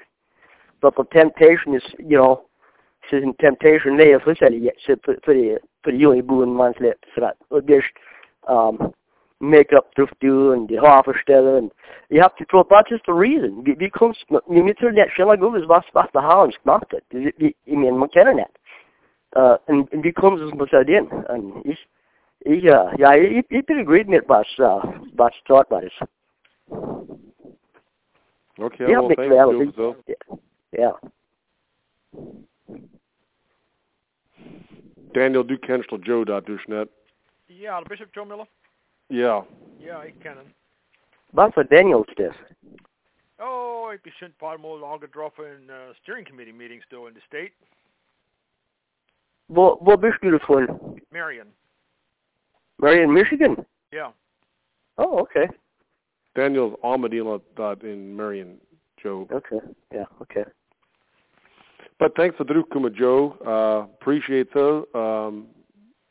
But the temptation is, you know, en temptation manslet um stellen the reason. Vi, vi kom ni mitt tror det själva går was was det har gemacht hat vi i men man känner det uh and, and vi kom så som så den and ich ich uh, ja ich ich bin agreed mit was uh was thought about it Okay, well, thank you, so. Yeah. yeah. Daniel, du kennst Joe dot du Yeah, Bishop Joe Miller? Yeah. Ja, ik ken hem. Wat voor Daniels dus? Oh, ik ben een paar mal aangetroffen in uh, steering committee meetings though in the state. Wo, wo bist du davon? Marion. Marion, Michigan? Yeah. Oh, okay. Daniel's Armadillo dot in Marion, Joe. Okay, yeah, okay. But thanks for terugkomen, Joe. Uh, appreciate het. Um,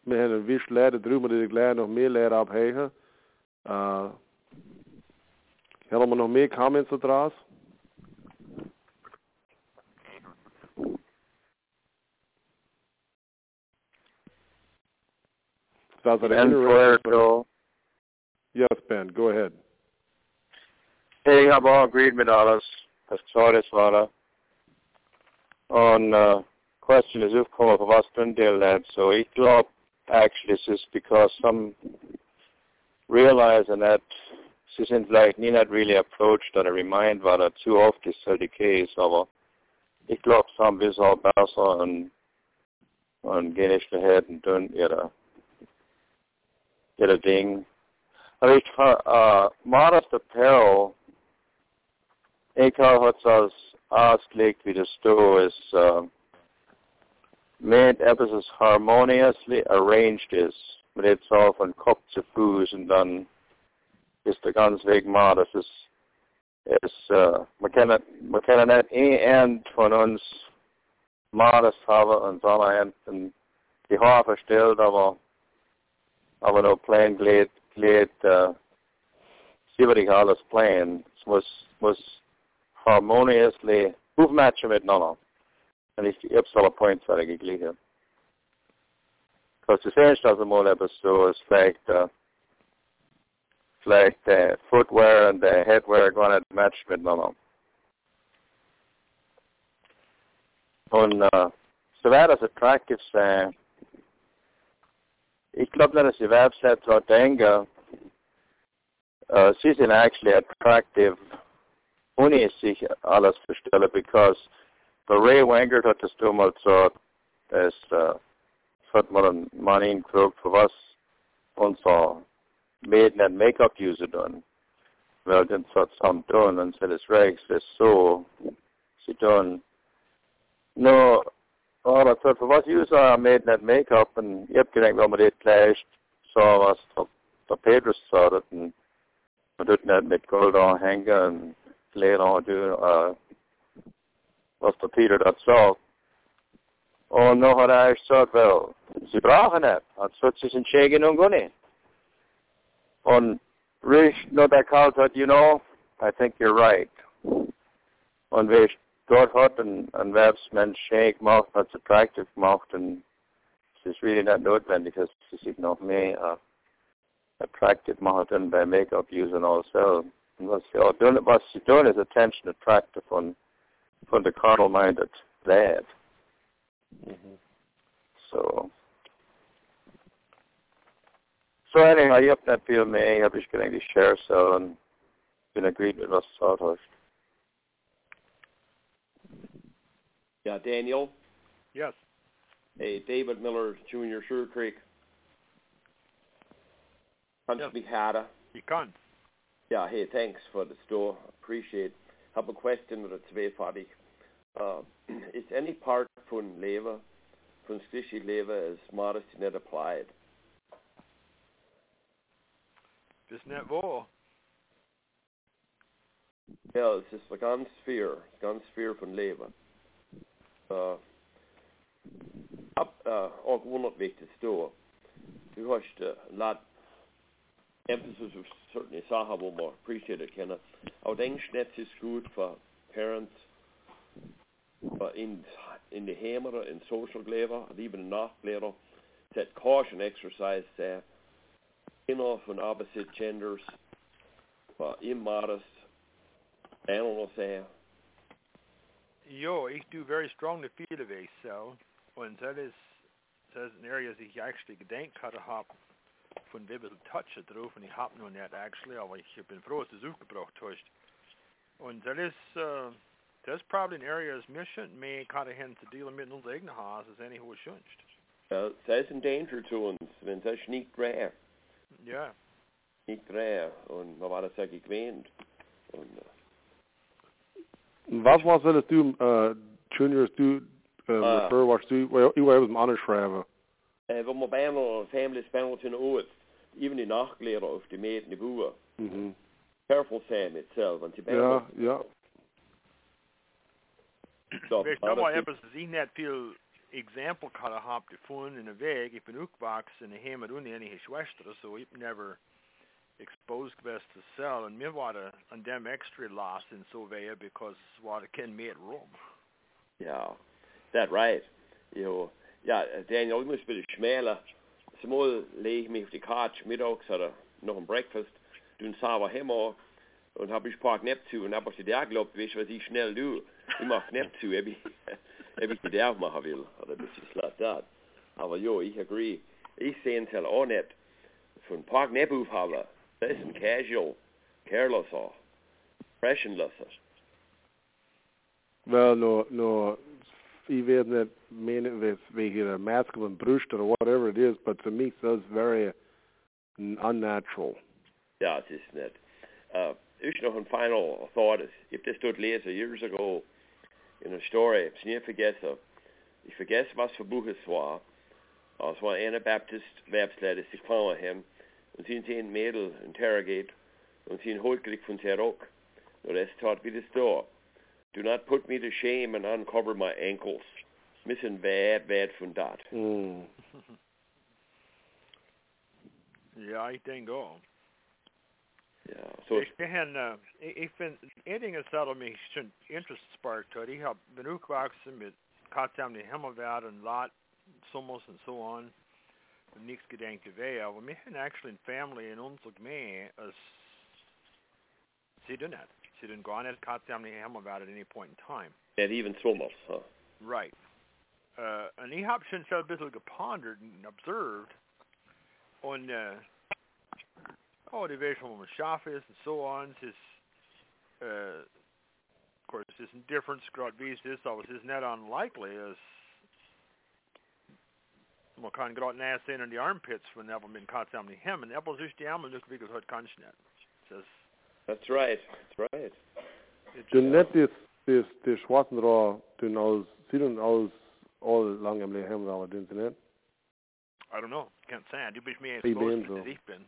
we hebben een wist leren terug, maar ik leer nog meer leren op hegen. Uh, nog meer comments ernaast? Does it ben Puerto. Yes, Ben, go ahead. Hey, ik heb al agreed. Dat zou het waren. On uh, question is uppkommer på Vassbrunndel lab. So it dropped actually is just because some realizing that since like ni not really approached or remind vad det too ofta så det case av it dropped some visual bassa and on Gaelish the head and done era era ding. I mean, uh, modest apparel, Ekar Hutzas Lake Vidasto is uh, made episodes harmoniously arranged is, but it's often cup to foods and done is the ganz weg modus is is uh man kan man kan net en von uns modus haben und so en en die har förställd av av en plan gled gled uh see what he calls plan was was harmoniously hoefmatchen met Nana. En is die Uppsala Point waar ik liggen. Because the same as the mole episode is like the like the footwear and the headwear going to match with Nana. Und uh, var det så attractive så ich glaube, dass die Website dort denke, uh, she's actually attractive Uni sich alles verstellen, because Ray Wengert hat das damals so, es uh, hat man Mann gefragt, für was unser Mäden und Make-up-User tun. Weil dann hat some tun und Regs ist so, sie tun no, oh, das hat für was User Mäden und Make-up und ich hab gedacht, wenn man das gleich so was der, der sagt und man tut nicht mit Gold anhängen und later du uh, was der Peter dat sagt. Und noch hat er gesagt, well, sie brauchen es. Hat so sich entschieden und gar. Und Rish, no, that calls out, you know, I think you're right. Und wer dort hat und, und wer es Mensch schick macht, was attractive macht, und es ist really not notwendig, dass es sich noch mehr uh, attractive macht dann bei Make-up using also. Und was sie auch tun, was sie tun, ist attention attractive von, von der carnal-minded lad. Mhm. So. So anyhow, jag öppnade för mig, jag brukar egentlig share så, och bin agreed with was du gesagt hast. Yeah, Daniel. Yes. Hey, David Miller Jr. Sugar Creek. Punch Yes. me harder. You kan. Yeah, hey, thanks for the store. Appreciate. Have a question med tvärfärdig. Uh, is any part från lever, från skrishy lever is modesty not applied? Just net var. Ja, es ist ganz viel, ganz viel von Leber. Uh, ab, uh, och wundert viktigt står. Du har uh, lat emphasis of certainly saha wo man appreciate it kenna. Och den snett is good for parents uh, in in the hemmer in social lever and even in nachtlever that caution exercise there in from opposite genders uh, immodest animal säga. Jo, ich do very strongly feel of it, so. Und das ist, das ist ein Area, das ich actually gedenkt hatte, hab von dem bisschen touchen drauf und ich hab noch nicht actually, aber ich bin froh, dass du es aufgebracht hast. Und das ist, uh, das ist probably an area, das mir schon mehr kann hin zu dealen mit unser eigenes Haus, als any who sonst. Ja, das ist ein Danger zu uns, wenn das nicht rär, Ja. nicht rär und man war das ja gewöhnt. Und, äh, Was was het du uh juniors du uh, Ah. refer was du well ik was anders schrijven. äh, wenn man bei einer Family spannend in Oort, even die Nachtlehrer auf die Mädchen die Buhr, Mhm. careful Sam itself, und die Ja, ja. So, Weißt aber du, mal das etwas, das ich nicht viel Exempel kann hab gefunden in der Weg. Ich bin aufgewachsen in Heimat und eine Schwester, so ich bin never exposed best to sell. Und mir war and an dem extra lost in so because war da kein mehr rum. Ja, that right. You ja, äh, Daniel, ich muss ein bisschen schmäler. Zumal lege ich mich auf die Couch mittags oder noch ein Breakfast, du sauber Hemmer und hab ich Park Neptun und hab ich dir geglaubt, weißt du, was ich schnell du? Ich mach Neptun, ob ich, ob ich die auch machen will, oder das ist like that. Aber jo, ich agree. Ich sehe es halt auch nicht. Von Park Neptun haben, das ist ein casual, carelesser, freshenlesser. Wel no no weet net meen with wegen a masculine brust or whatever it is, but to me that's very unnatural. Ja, het is net. Uh, nog een final thought. Is, heb dit tot lezen years ago in a story. Heb niet vergessen. Ik vergeet wat voor boek het was. Als een Baptist website is kwam met hem. En zien ze een mädel interrogate. En zien hoogelijk van zijn ook. Nou, dat staat wie de store. Do not put me to shame and uncover my ankles. Missen bad, bad van dat. Mm. Ja, ik denk ook. Ja, so Ik ben, uh, ik, ik vind, één ding is dat mij schon interest sparkt hat. Ich hab bin aufgewachsen mit Katzam, die Himmelwert und Lot, Summos and so on. Und nichts gedenkte weh, aber wir haben actually in family in unserer Gemeinde, als sie do nicht. Sie do gar nicht Katzam, die Himmelwert at any point in time. not even summers, huh? Right. Uh, und ich hab schon so ein bisschen gepondert und observed on uh, oh, die Welt, wo man scharf so on, ist, uh, of course, es ist ein Difference, gerade wie es ist, aber es ist nicht unlikely, es man gerade näher sehen in die Armpits von Apple mit Katzam die Hemmen. Apple sich die Ärmel nicht wie gesagt kann ich nicht. Das That's right. That's right. ist, Du net is is de schwarzen draw du aus sie doen aus all lang am lehem wel doen ze net. I don't know, can't say. Du bist mehr Ich bin exposed, so. als ich bin.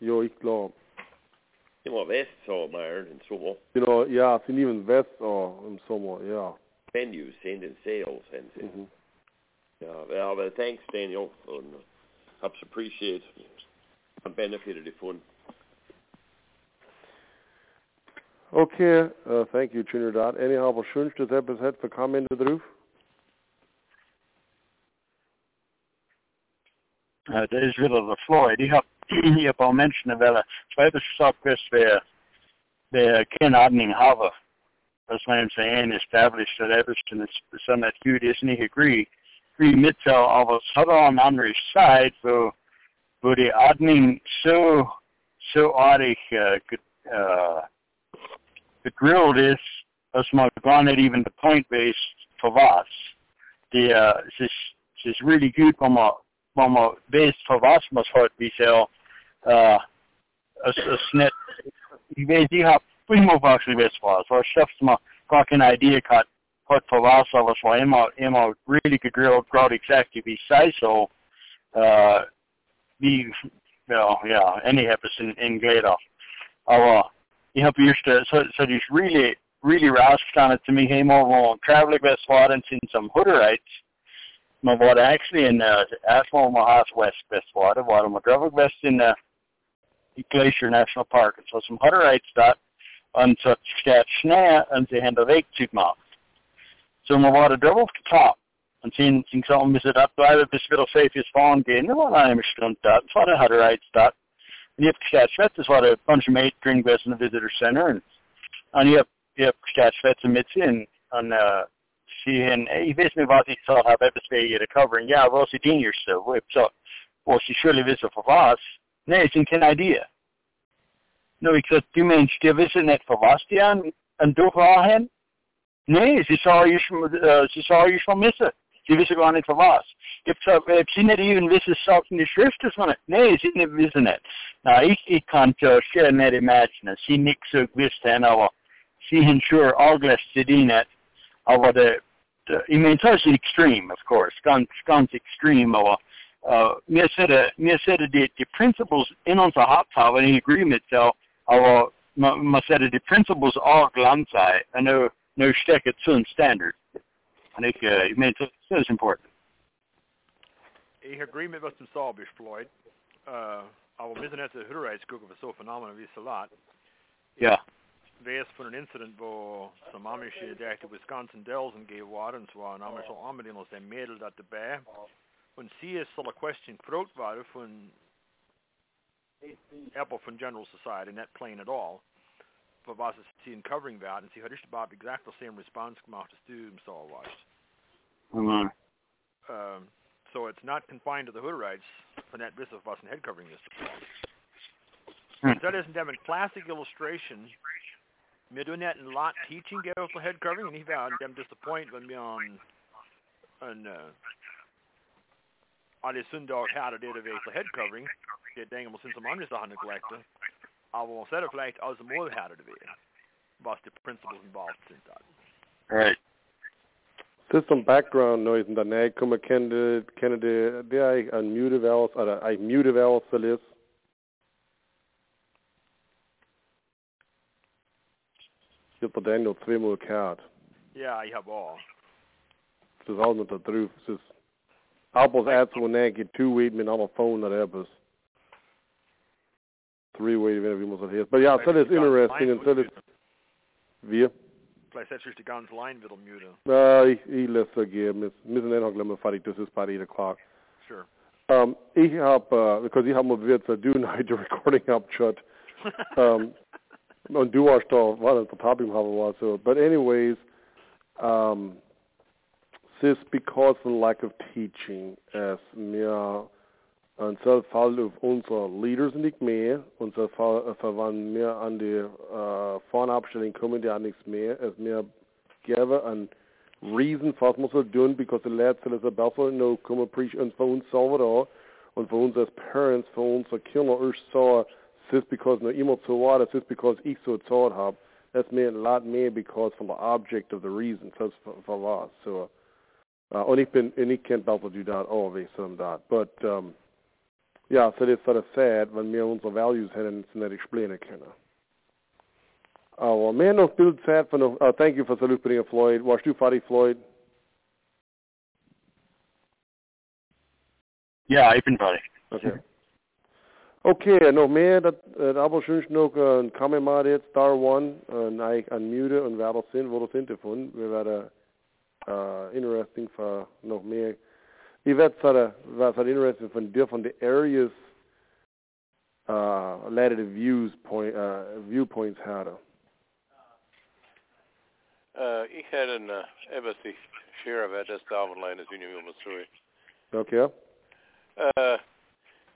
Jo, ich glaub. Immer West so, Myron, in Sommer. You know, ja, sie nehmen West or im Sommer, ja. Venues, sind in sales, and Mhm. Ja, well, well, thanks, Daniel. Und uh, hab's appreciate and benefited it Okay, uh, thank you, Trinidad. Any halber schönste etwas hat für Kommente drauf? Uh, är väl the Floyd. De har, de har bara mentionat väl, Schweibersakvist ved, ved Ken Adning Hava. That's why I'm saying established that Everston is sådan at Hugh isn't he agree. Agree mittel av oss har on side, så hvor det Adning så, så artig, uh, uh, grilled is as man gone it even the point based for us. Det er, synes, synes really good om at, om at based for os mås højt vi ser, uh, as, as net, I ved, de har primo faktisk vist for os, og chefs godt en idea kat, højt for os, og os var Emma, Emma really good grill, growed exactly sig så, uh, vi, well, yeah, any happens in, in Glada. You help your so so just really really raskstane to me hemma var traveling Westfalen seen some Hutterites. Man var actually in uh, Ashmore Mahas West Westwater, var de drivit west in uh, Glacier National Park. And so some Hutterites that such stat snä and they had a lake to mouth. So man var drivit to top. And sen sin som misset att då är det besvitt safe is fan gehen. Det var en stund där. Så det Hutterites that have Schwetz var a bunch of mates during West in the visitor center and and you have you have Schwetz med sin and uh siihen ei visst med vad de sa har bebesväg recovering. Ja, vad så din just så. Så och så skulle visa för oss. Nej, sin kan idea. No, except du menar det visar net för oss igen and då har han. Nej, så sa ju så sa ju som missa. Sie wissen gar nicht von was. Gibt's, äh, sie nicht even wissen, Sachen die Schrift ist von it. Nee, sie nicht wissen nicht. Na, ich, ich kann ja schon nicht imagine. Sie nicht so gewiss haben, aber sie haben schon alles zu dienen. Aber der, der, ich meine, das ist extreme, of course. Ganz, ganz extrem, aber uh, mir sätter, mir sätter die, die principles in unser Haupt haben, ich agree mit so, aber man, man sätter die principles all glanz sein, und nu, nu stecker zu Standard. And ik, uh, ik meen, dat is important. Ik agree met du sagst, Floyd. Uh, aber wir sind jetzt der Hütterheitsgucker für so Phänomene wie Salat. Ja. Weiß von einem Incident, wo some Amische der die Wisconsin Dells gegeben worden, und zwar ein Amische Armadillo, aus dem Mädel da dabei. Und sie ist so eine Question gefragt worden von Apple from General Society, not plain at all. Was ist sie in covering that, und sie hat just about exact the same response gemacht, as du Saal warst. Mhm. Um, so it's not confined to the Hutterites for that bit of us and head covering this. Hmm. That isn't them in classic illustration. Wir doing that in lot teaching go for head covering and he found them disappointed when me on on uh alle söndag hade det det för head covering. Det dänga måste som andra så han neglected. I will set it like as more hade det det. Vad the principles involved in that. Right. Det som background noise in den jeg kommer kende, kende det, det er jeg unmute valves, eller jeg mute valves for lidt. Det på Daniel tre mod kært. Ja, jeg har bare. Så er alt med druf. Så Apples at when jeg get two weed min andre phone der er Three way even if you must have But yeah, so that's interesting and so that's wir. Vielleicht setzt sich die ganze line wieder mute. Uh, ich, ich lasse gehen. Wir müssen noch gleich fertig. Das ist bei 8 o'clock. Sure. Um, ich habe, uh, because ich habe mal wieder zu tun, heute Recording abgeschaut. um, und du warst da, war das der Topic haben war so. But anyways, um, this because of lack of teaching, as mir så fall auf unsere Leaders nicht mehr, so fall, wenn wir an die uh, Vornabstellung kommen, die an nichts mehr, es mir gäbe ein reason, was muss er tun, because the letzte ist besser, no, kommen preach, und für uns selber und für uns als Parents, für unsere Kinder, ich so, es ist because nur immer so war, es ist because ich so erzählt habe, es mir ein lot mehr because von the object of the reason, das für was, so, uh, und ich bin, und ich do that, always, some that, but, um, ja, så det är sort of sad, wenn wir unsere values hätten nicht explainen können. Aber mehr noch Bild sad von, uh, thank you for saluting Floyd. Warst du fertig, Floyd? Ja, ich bin fertig. Okay. Okay, nog meer dat het abonnement nog een comment maar dit star one en ik unmute en waar dat zin wat het interfoon. We werden uh, interesting voor nog meer. Weet dat wat het interesting van deel van de areas uh, later de views point uh, viewpoints hadden. Uh, ik had een uh, even zich share of het is Davenlijn is Union Missouri. Okay. Uh,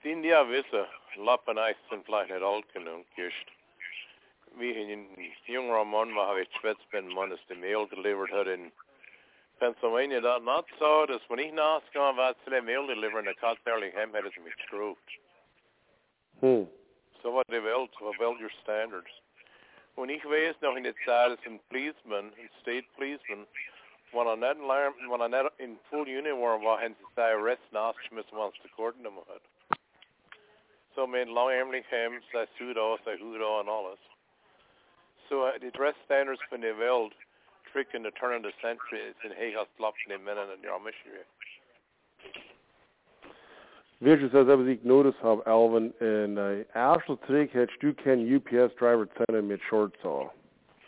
din dia visse lappen eisen vielleicht nicht alt genug just. Wie in junger Mann war habe ich Schwätzben Mann ist die Mail delivered hat in Pennsylvania that not so dass wenn ich nachgegangen war zu der Mail delivered in der Katterlich hem hätte es mich screwed. Hmm. So what they will to build your standards. When ich weiß noch in der Zeit ist ein policeman, ein state policeman, when I net learn when I net in full uniform var hen sig arrest nask med som hans till korten de had. Så med lång ämlig hem så sudo så hudo and all this. So uh, the dress standards for the world trick in the turn of the century is in lopped in minute and your missionary. Virtually says was ik notice have Alvin in uh, Ashland today catch du can UPS driver center mit short saw.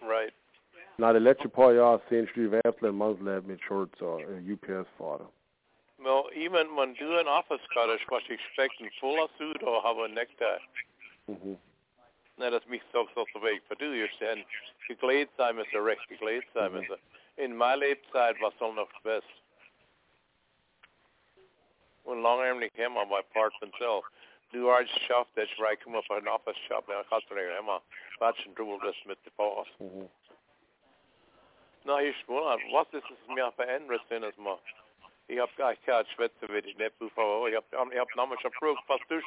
Right. Det lät ju på jag sen styr väplen manslä med short saw uh, UPS fara. Well, even when doing office Scottish was expecting full of suit or have a necktie. Mhm. Nej, det är mycket så så så väg för du ju sen. Det gled sig med så rätt, det gled sig så. In my left side var så nog bäst. When long arm they came on my part until do our shop that's right come up an office shop now got there Emma. Watch and dribble this with the boss. Na, ich schwör, was ist es mir verändert denn es mal? Ich hab gar kein Schwätze wie die Neppe vor. Ich hab ich hab namens schon proof fast durch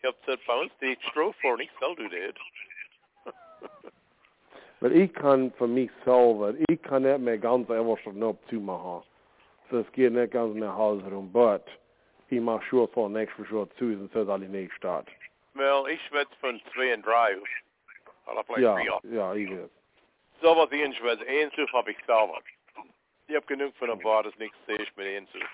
so. Ich hab gesagt, bei uns die Stroh vor nicht soll du det. Men ik kan för mig själv, ik kan inte med ganska överstånd upp till mig ha. Så det sker inte ganska med halsrum, but i mach sure för en extra sure tusen så att alla start. Well, ich schwätze von zwei und drei. Alla vielleicht Ja, vier. ja, ich vet. So was ich schwätze. Ein Zuf hab ich sauber. Ich hab genug von der Bar, das nichts sehe ich mit ein Zuf.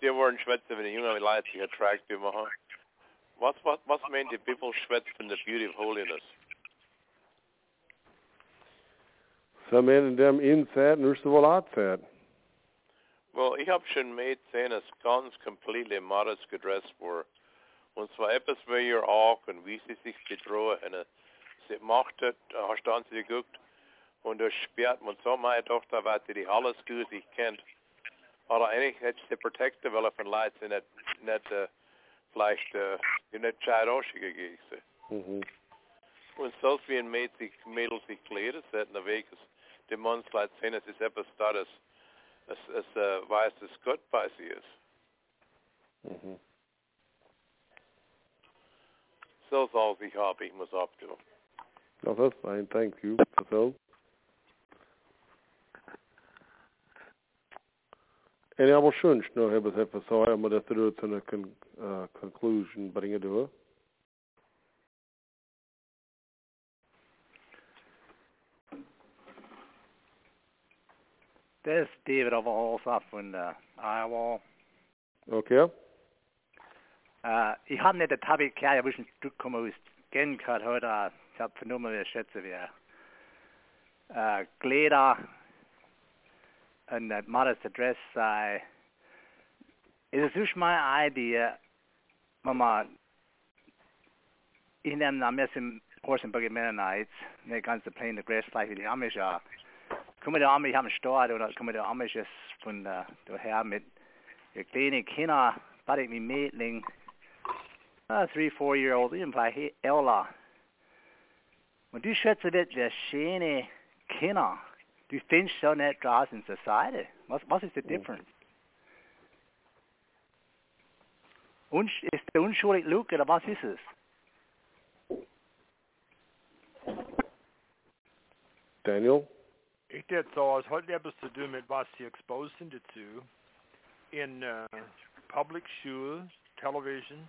Die waren schwätzen, wenn die junge Leute sich attractive machen. Was, was, was meint die people schwätzen von the beauty of holiness? Så men dem insat, nu så väl outside. Well, ich hab schon mit sehen, es ganz completely modest gedressed war. Und zwar etwas wie ihr auch und wie sie sich gedrohen und äh, sie macht hat, hast du an sie geguckt und das sperrt man so meine Tochter, weil sie die alles gut sich kennt. Aber eigentlich hätte sie protective weil von Leuten sie nicht, nicht äh, vielleicht äh, die nicht Schei gegeben. Mhm. Und so wie ein sich, Mädel sich seit in der Weg die Manns leid sehen, es ist etwas da, das, es, es äh, weiß, dass Gott bei sie ist. Mhm. So ist alles ich habe, ich muss abtun. Ja, das fine, thank you. So. En jag var sjunch nu har jag för så jag måste dra till en con, uh, conclusion bringa det. This is David of Allsap von uh, Iowa. Okay. Uh, ich habe nicht den Tabik, ja, ich will ein Stück kommen aus Gen gehört heute. Ich habe vernommen, wie ich schätze, wie uh, Gleder und that modest address sei. It is just my idea, Mama, in dem Namen Horse and Buggy Mennonites, der ganze Plain of Grass Life, die Amish, ja. Kommen die Amish haben Steuer oder kommen die Amish von der, daher mit kleinen Kinder, was ich mit Mädling, uh, three, four year old, even bei Ella. Und du schätze das, wie schöne Kinder. Du findest so nicht draußen in Society. Was, was ist die Difference? Unsch ist der unschuldig Luke oder was ist es? Daniel? Ich det så att håll det zu tun mit was sie exposed sind dazu in uh, public schools, television,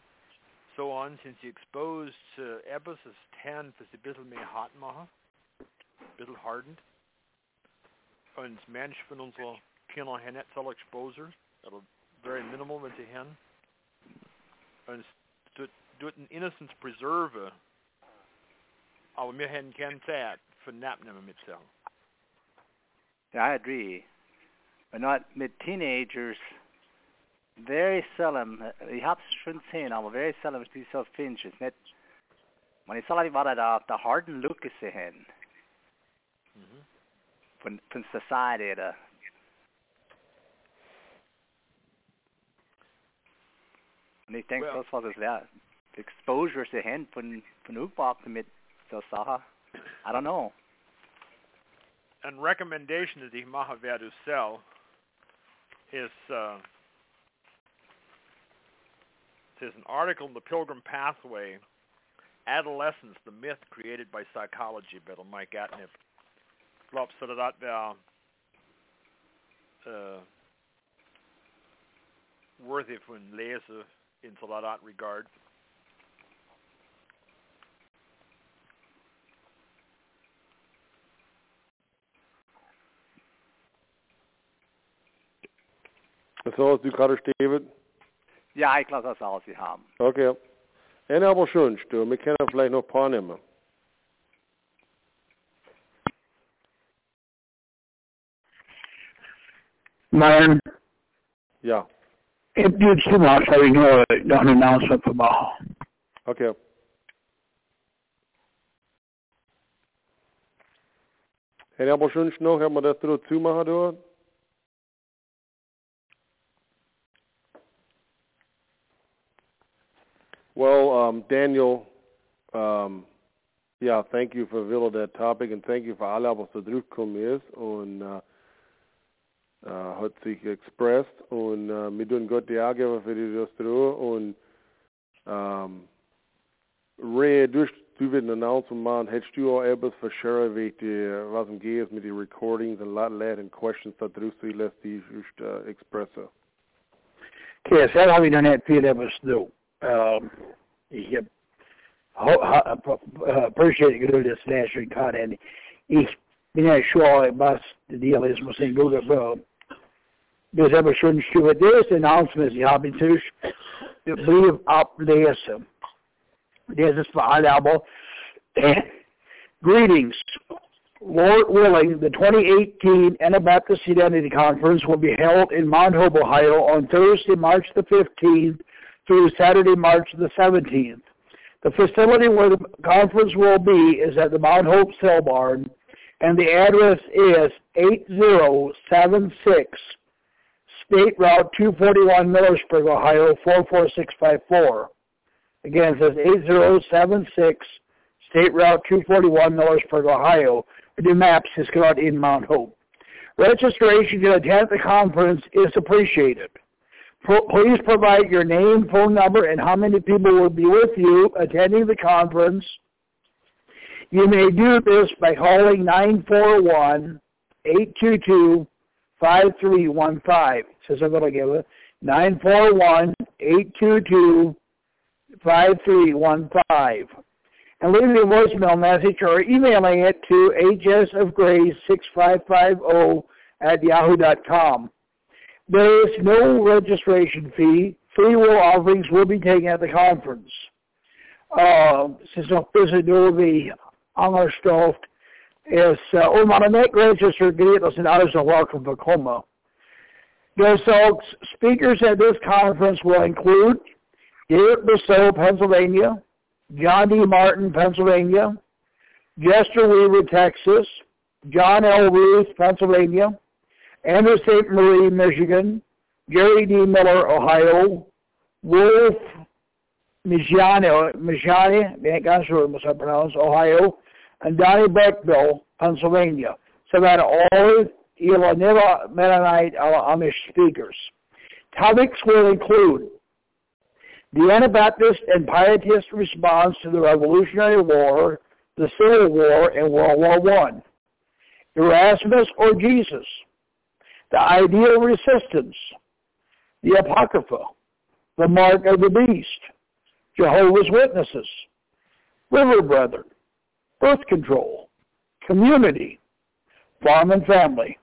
so on, sind sie exposed to etwas, das 10 für sie ein bisschen mehr hart machen, ein bisschen hardened. Uns Mensch von unserer Kinder haben nicht so Exposure, oder very minimal mit sie haben. Und es tut ein Innocence preserve, aber wir haben keine Zeit für Napnehmen mitzählen. Yeah, I agree. But not with teenagers, very seldom, ich hab's schon sehen, aber very seldom ist die so finches. Nicht, man ist allerdings war da der look gesehen. Mhm. Von, von society, da. Und ich denke, Well- das was es wäre. Exposure sie haben von, von Ugbach mit so Sachen. I don't know. And recommendation die ich mache werde sell is uh, there's an article in the Pilgrim Pathway, Adolescence, the Myth Created by Psychology, by Mike Atnip. Ich glaube, so das wäre uh, worthy von Lese in so that regard. Das alles du gerade David? Ja, ich glaube, das ist alles, sie haben. Okay. En aber schön, du. Wir können vielleicht noch ein paar nehmen. Myron, Ja. if it's too much, I ignore it. Don't announce it for Baja. Okay. En aber schön noch, haben wir das dazu machen dort? Well, um, Daniel, um, ja, thank you for willen that topic and thank you for alle, was da zurückgekommen ist und uh, uh, hat sich expressed und uh, wir tun Gott die Angebe für die das und um, Ray, du, du wirst ein Announcement machen, hättest du auch etwas für Sheriff, was im geht mit den Recordings und lot let and questions da drüber, so lässt die just uh, expressen. Okay, så har vi den här PLFs då. Um, jag ho- ha- uh, appreciate doing this national content. Ich ja sure, was är som att sen gå bra. Det är bara sjön stuva. Det är announcements jag har betytt. Det blir uppläsa. Det är för alla aber. Greetings. Lord willing, the 2018 Anabaptist Identity Conference will be held in Mount Hope, Ohio on Thursday, March the 15th through Saturday, March the 17th. The facility where the conference will be is at the Mount Hope Sale Barn, and the address is 8076 State Route 241, Millersburg, Ohio 44654. Again, it says 8076 State Route 241, Millersburg, Ohio. The maps is got in Mount Hope. Registration to attend the conference is appreciated. Pro- Please provide your name, phone number, and how many people will be with you attending the conference. You may do this by calling 941-822-5315. Says I'm going to give it. 941-822-5315 and leaving a voicemail message or emailing it to hsofgrace6550 at yahoo.com. There is no registration fee. Free will offerings will be taken at the conference. Uh, since nog tussen door the angerstoft is uh, om aan een register een alles nog welkom voor komen. The so speakers at this conference will include Garrett Bristow, Pennsylvania, John D. Martin, Pennsylvania, Chester Weaver, Texas, John L. Ruth, Pennsylvania, Andrew Ste. Marie, Michigan, Gary D. Miller, Ohio, Wolf Mijiani, Mijiani, I'm not sure how to pronounce, Ohio, and Donnie Beckville, Pennsylvania. So that all Illinois Mennonite Amish speakers. Topics will include the Anabaptist and Pietist response to the Revolutionary War, the Civil War, and World War One. Erasmus or Jesus, the ideal resistance, the Apocrypha, the mark of the beast, Jehovah's Witnesses, River Brethren, birth control, community, farm and family,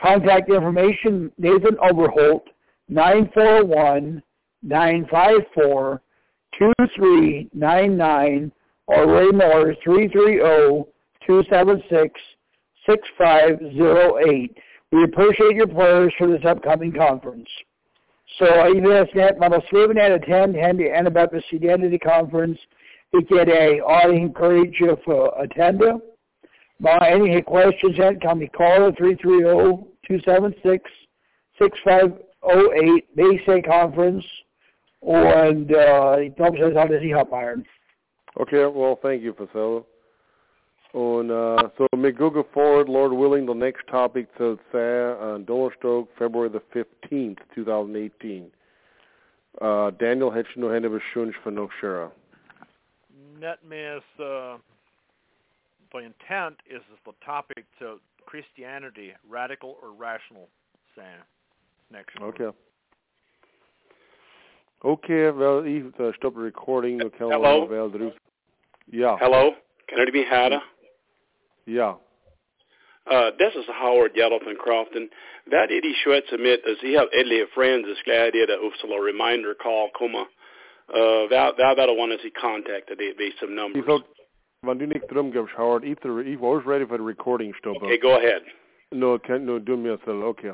Contact information, Nathan Overholt, 941-954-2399 or Ray Moore, 330-276-6508. We appreciate your prayers for this upcoming conference. So i det man har skrivit ner attend Handy Anabaptist Identity Conference, vilket är all encourage you for attend. By any questions then can be call at 330-276-6508 Basic Conference and uh, de says how does he help Iron? Okay, well thank you Fasella. Und uh, so med Google forward, Lord willing, the next topic to say on Donnerstag, February the 15th, 2018. Uh, Daniel, hättest du noch eine Beschwünsch von noch Shara? Net means uh, the intent is the topic to Christianity, radical or rational, saying next. Okay. Okay, well, ich uh, stop recording. Hello? Ja. Hello? Can det be här? Ja. Uh, this is Howard Yellowfin Crofton. Vad är det sköt som är, alltså jag har äldre friends glädje att uppställa reminder call komma. Uh, vad vad vad want to see contacted vid some numbers. Wenn du nicht drum gibst, Howard, ich was ready for the recording stop. Okay, go ahead. No, can no do me a okay.